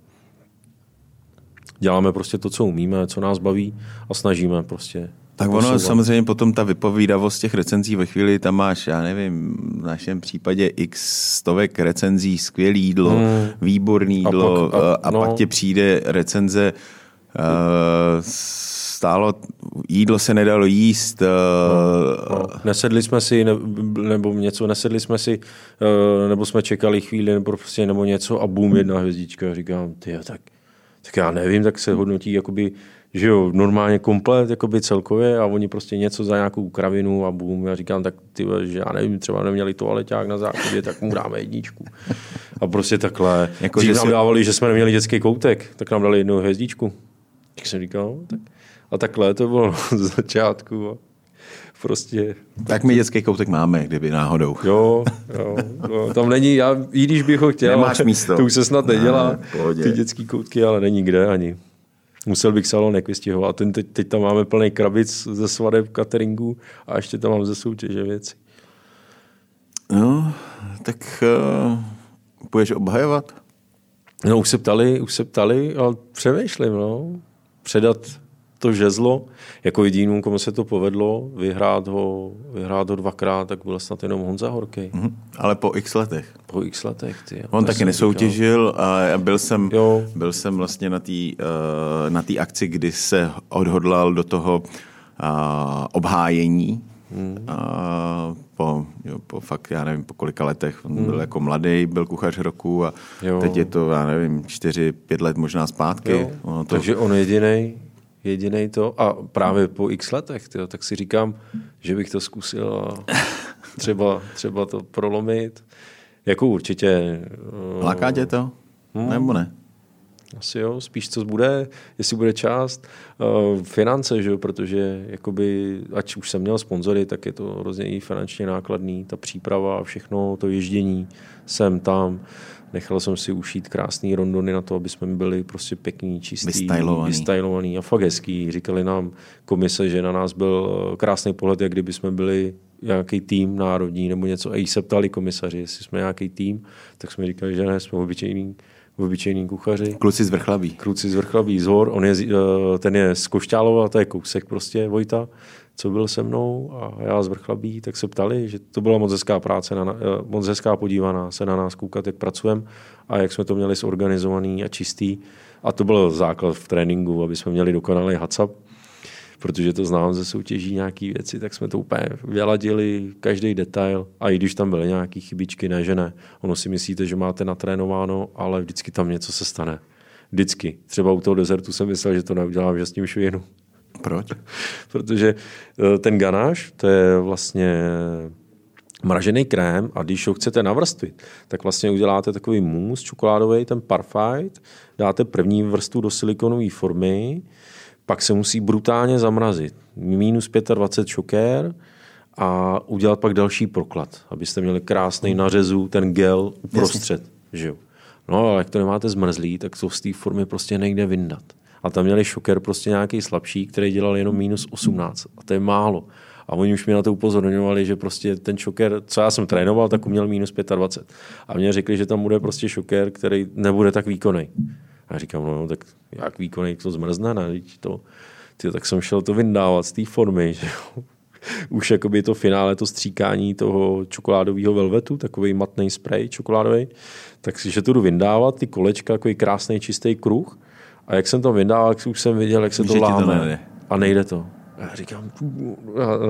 děláme prostě to, co umíme, co nás baví a snažíme prostě. Tak ono posouvat. samozřejmě potom ta vypovídavost těch recenzí ve chvíli, tam máš, já nevím, v našem případě x stovek recenzí, skvělé jídlo, hmm. výborné jídlo a, pak, a, a no. pak tě přijde recenze uh, stálo, jídlo se nedalo jíst. Uh, no, no. Nesedli jsme si, ne, nebo něco, nesedli jsme si, uh, nebo jsme čekali chvíli, nebo prostě, nebo něco a bum, jedna hvězdička. Říkám, ty tak, tak já nevím, tak se hodnotí jakoby, že jo, normálně komplet, jakoby celkově a oni prostě něco za nějakou kravinu a bum. Já říkám, tak ty, že já nevím, třeba neměli toaleťák na záchodě, tak mu dáme jedničku. A prostě takhle. Jako, že nám si... dávali, že jsme neměli dětský koutek, tak nám dali jednu hvězdičku. Tak jsem říkal, no, tak. A takhle to bylo z začátku. A prostě... Tak my dětský koutek máme, kdyby náhodou. Jo, jo, jo tam není, já, i když bych ho chtěl, Nemáš místo. to už se snad nedělá, ne, ty dětský koutky, ale není kde ani. Musel bych salonek vystěhovat. Ten teď, teď tam máme plný krabic ze svadeb cateringu a ještě tam mám ze soutěže věci. No, tak uh, Půjdeš obhajovat? No už se ptali, už se ptali, ale přemýšlím, no. Předat to žezlo, jako jedinům, komu se to povedlo, vyhrát ho, vyhrát ho dvakrát, tak byl snad jenom Honza Horký. Mm-hmm. Ale po x letech. Po x letech, ty. On taky nesoutěžil a byl jsem, jo. byl jsem vlastně na té uh, na akci, kdy se odhodlal do toho uh, obhájení Hmm. A po, jo, po fakt, já nevím, po kolika letech. On hmm. byl jako mladý, byl kuchař roku a jo. teď je to, já nevím, čtyři, pět let možná zpátky. Ono to... Takže on jediný jediný to. A právě po x letech, tyjo, tak si říkám, že bych to zkusil a třeba, třeba to prolomit. Jako určitě. Láká tě to? Hmm. Nebo ne? Asi jo, spíš co bude, jestli bude část. Uh, finance, že jo, protože jakoby, ať už jsem měl sponzory, tak je to hrozně i finančně nákladný, ta příprava a všechno, to ježdění sem, tam. Nechal jsem si ušít krásný rondony na to, aby jsme byli prostě pěkný, čistý, vystylovaný. vystylovaný a fakt hezký. Říkali nám komise, že na nás byl eh, krásný pohled, jak kdyby jsme byli nějaký tým národní nebo něco. A jí se ptali komisaři, jestli jsme nějaký tým, tak jsme říkali, že ne, jsme obyčejní obyčejní kuchaři. Kluci z Vrchlabí. Kluci z Vrchlabí, z Hor. On je, eh, ten je z Košťálova, to je kousek prostě Vojta, co byl se mnou a já z Vrchlabí, tak se ptali, že to byla moc hezká práce, na, eh, moc hezká podívaná se na nás koukat, jak pracujeme a jak jsme to měli zorganizovaný a čistý. A to byl základ v tréninku, aby jsme měli dokonalý HACCP protože to znám ze soutěží nějaké věci, tak jsme to úplně vyladili, každý detail a i když tam byly nějaké chybičky, ne, že ne. Ono si myslíte, že máte natrénováno, ale vždycky tam něco se stane. Vždycky. Třeba u toho dezertu jsem myslel, že to neudělám, že s tím švihnu. Proč? protože eh, ten ganáš, to je vlastně mražený krém a když ho chcete navrstvit, tak vlastně uděláte takový mus čokoládový, ten parfait, dáte první vrstvu do silikonové formy, pak se musí brutálně zamrazit. Minus 25 šokér a udělat pak další proklad, abyste měli krásný nařezu, ten gel uprostřed. Že jo? No ale jak to nemáte zmrzlý, tak to z té formy prostě nejde vyndat. A tam měli šoker prostě nějaký slabší, který dělal jenom minus 18. A to je málo. A oni už mě na to upozorňovali, že prostě ten šoker, co já jsem trénoval, tak uměl minus 25. A mě řekli, že tam bude prostě šoker, který nebude tak výkonný. A říkám, no, tak jak výkonný to zmrzne, ne? To, ty, tak jsem šel to vyndávat z té formy, že jo. Už jakoby to finále, to stříkání toho čokoládového velvetu, takový matný spray čokoládový, takže to jdu vyndávat, ty kolečka, takový krásný čistý kruh. A jak jsem to vyndával, už jsem viděl, jak se to láme. To nejde. A nejde to. A já říkám,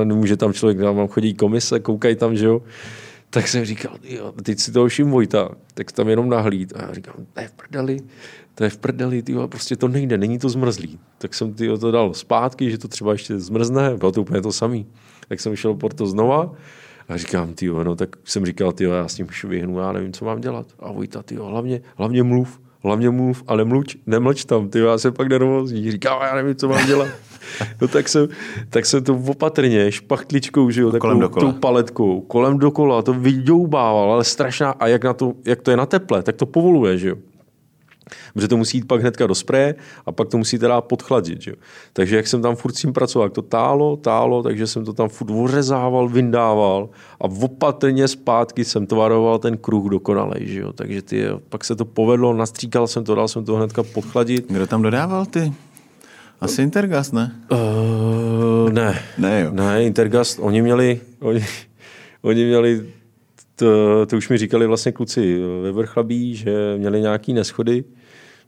nemůže tam člověk, tam chodí komise, koukají tam, že jo tak jsem říkal, jo, teď si toho všim Vojta, tak tam jenom nahlíd. A já říkám, to je v prdeli, to je v prdeli, tyjo, prostě to nejde, není to zmrzlý. Tak jsem tyjo, to dal zpátky, že to třeba ještě zmrzne, bylo to úplně to samý. Tak jsem šel por to znova a říkám, ty no tak jsem říkal, ty já s tím švihnu, já nevím, co mám dělat. A Vojta, ty hlavně, hlavně mluv, hlavně mluv, ale mluč, nemlč tam, ty já se pak nervózní. Říkám, já nevím, co mám dělat. No tak jsem, tak jsem to opatrně špachtličkou, že jo, takovou tou paletkou, kolem dokola, to vyďoubával, ale strašná, a jak, na to, jak to je na teple, tak to povoluje, že jo. Protože to musí jít pak hnedka do spreje a pak to musí teda podchladit. Že? Takže jak jsem tam furt s tím pracoval, jak to tálo, tálo, takže jsem to tam furt ořezával, vyndával a opatrně zpátky jsem tvaroval ten kruh dokonalej. Že? Takže ty, pak se to povedlo, nastříkal jsem to, dal jsem to hnedka podchladit. Kdo tam dodával ty? Asi Intergas, ne? Uh, ne. Ne, jo. Ne, Intergas, oni měli, oni, oni měli, to, to už mi říkali vlastně kluci ve Vrchlabí, že měli nějaký neschody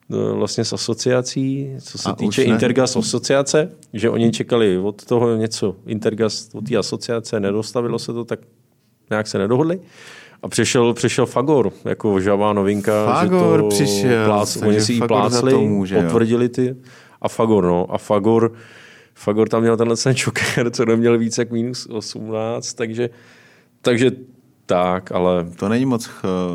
vlastně s asociací, co se A týče Intergas asociace, že oni čekali od toho něco, Intergas od té asociace, nedostavilo se to, tak nějak se nedohodli. A přišel, přišel Fagor, jako žavá novinka. Fagor že to přišel, plác, oni si ji plácli, může, potvrdili ty a Fagor, no. A Fagor, Fagor tam měl tenhle ten čoker, co neměl více jak minus 18, takže, takže tak, ale... To není moc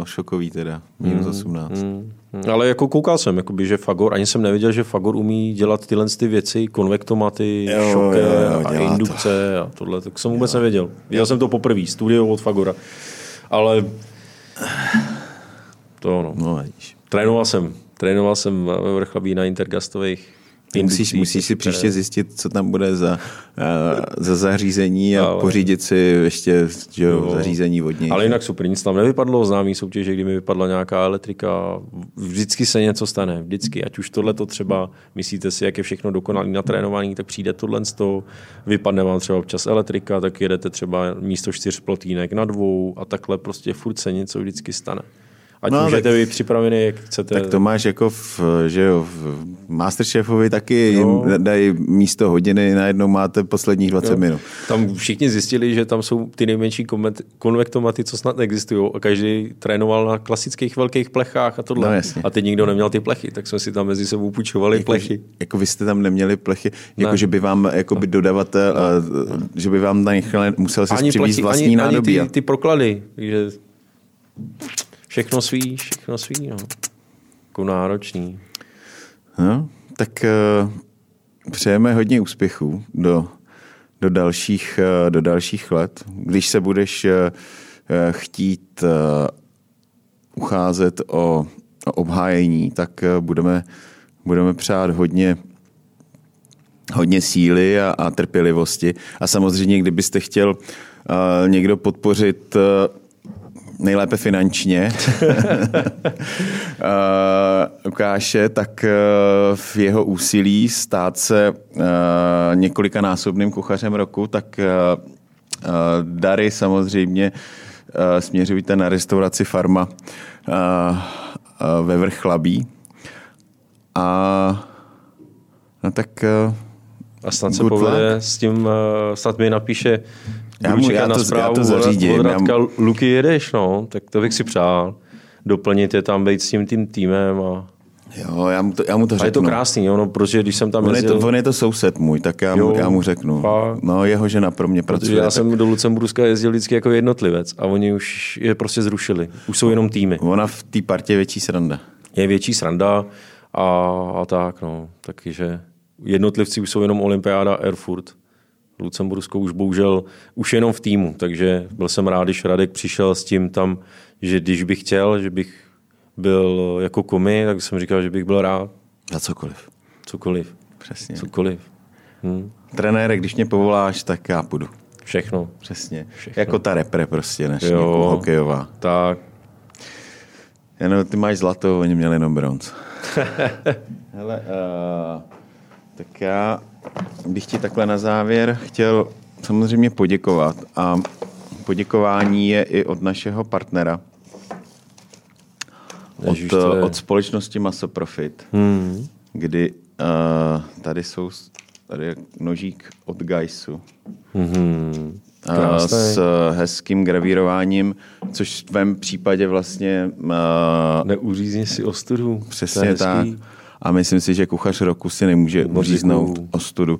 šokový teda, minus 18. Mm, mm, mm. Ale jako koukal jsem, jakoby, že Fagor, ani jsem nevěděl, že Fagor umí dělat tyhle ty věci, konvektomaty, jo, jo, jo, a indukce to. a tohle, tak jsem vůbec jo. nevěděl. Viděl jsem to poprvé, studio od Fagora. Ale to no. no Trénoval jsem, trénoval jsem ve Vrchlabí na intergastových Musíš, musíš si příště které... zjistit, co tam bude za, uh, za zařízení a ale... pořídit si ještě že jo, zařízení vodní. Ale jinak super, nic tam nevypadlo, známý soutěže, kdy mi vypadla nějaká elektrika, vždycky se něco stane, vždycky, ať už tohle to třeba, myslíte si, jak je všechno dokonalý natrénovaný, tak přijde tohle z toho, vypadne vám třeba občas elektrika, tak jedete třeba místo čtyř plotínek na dvou a takhle prostě furt se něco vždycky stane. Ať no, můžete být připravený, jak chcete. Tak to máš jako v, že jo, v Masterchefovi taky jo. jim dají místo hodiny, najednou máte posledních 20 jo. minut. Tam všichni zjistili, že tam jsou ty nejmenší konvektomaty, co snad existují a každý trénoval na klasických velkých plechách a tohle. No, jasně. A teď nikdo neměl ty plechy, tak jsme si tam mezi sebou půjčovali jako, plechy. Jako vy jste tam neměli plechy, jako ne. že by vám jako by dodavatel, no. že by vám nechal, musel si přivést vlastní ani, nádobí. Ani ty, ty proklady, takže všechno svý, všechno svý, no. Jako náročný. No, tak uh, přejeme hodně úspěchů do, do, dalších, uh, do dalších let. Když se budeš uh, chtít uh, ucházet o, o obhájení, tak uh, budeme, budeme přát hodně hodně síly a, a trpělivosti. A samozřejmě, kdybyste chtěl uh, někdo podpořit uh, nejlépe finančně Lukáše, tak eh, v jeho úsilí stát se eh, několikanásobným kuchařem roku, tak eh, dary samozřejmě směřujte na restauraci Farma ve Vrchlabí. A no tak a snad se povede s tím, snad mi napíše já, mu, já, to, zprávu, já to zařídím. Od Radka, já... Luky jedeš, no, tak to bych si přál. Doplnit je tam, být s tím tím týmem a Jo, já mu to, já mu to řeknu. A je to krásný, jo, no, protože když jsem tam on jezdil... Je to, on je to soused můj, tak já, jo, mu, já mu řeknu. Fakt. No, jeho žena pro mě pracuje. Protože já tak... jsem do Lucemburska jezdil vždycky jako jednotlivec a oni už je prostě zrušili. Už jsou jenom týmy. Ona v té partě je větší sranda. Je větší sranda a, a tak, no. Takže jednotlivci už jsou jenom Olympiáda Erfurt. Lucembursko už bohužel už jenom v týmu, takže byl jsem rád, když Radek přišel s tím tam, že když bych chtěl, že bych byl jako komi, tak jsem říkal, že bych byl rád. Za cokoliv. Cokoliv. Přesně. Cokoliv. Hm. Trenére, když mě povoláš, tak já půjdu. Všechno. Přesně. Všechno. Jako ta repre prostě, než jo, hokejová. Tak. Jenom ty máš zlato, oni měli jenom bronz. Hele, uh, tak já bych ti takhle na závěr chtěl samozřejmě poděkovat. A poděkování je i od našeho partnera, od, od společnosti Masoprofit, hmm. kdy uh, tady jsou tady je nožík od Geisu. Hmm. Uh, s hezkým gravírováním, což v tvém případě vlastně... Uh, Neuřízni si ostudu. Přesně tak a myslím si, že kuchař roku si nemůže uříznout ostudu.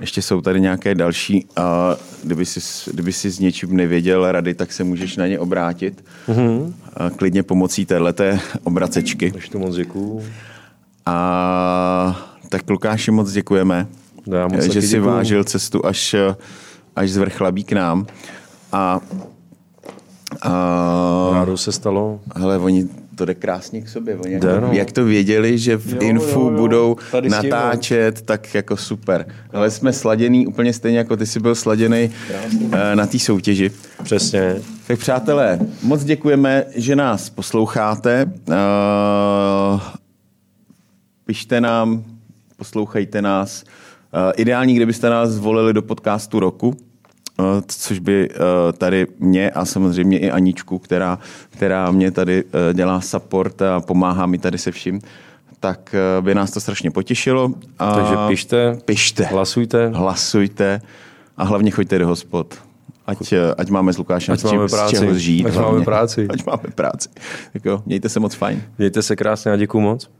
Ještě jsou tady nějaké další, a kdyby jsi, kdyby jsi s něčím nevěděl rady, tak se můžeš na ně obrátit. Mm-hmm. A klidně pomocí téhleté obracečky. Ještě moc děkuju. A tak Lukáši moc děkujeme, Já moc že si vážil cestu až, až z Vrchlabí k nám. A a... Rádo se stalo. Hele, oni to jde krásně k sobě. Oni jak, to, no. jak to věděli, že v jo, Infu jo, jo. budou Tady natáčet, tak jako super. Ale jsme sladěný úplně stejně, jako ty jsi byl sladěný uh, na té soutěži. Přesně. Tak přátelé, moc děkujeme, že nás posloucháte. Uh, pište nám, poslouchejte nás. Uh, ideální, kdybyste nás zvolili do podcastu roku, což by eh, tady mě a samozřejmě i Aničku, která, která mě tady eh, dělá support a pomáhá mi tady se vším, tak by nás to strašně potěšilo. A Takže pište, pište, hlasujte. Hlasujte a hlavně choďte do hospod. Ať, ať máme s Lukášem ať máme práci. z čeho žít. Ať hlavně. máme práci. Ať máme práci. Tak jo, mějte se moc fajn. Mějte se krásně a děkuju moc.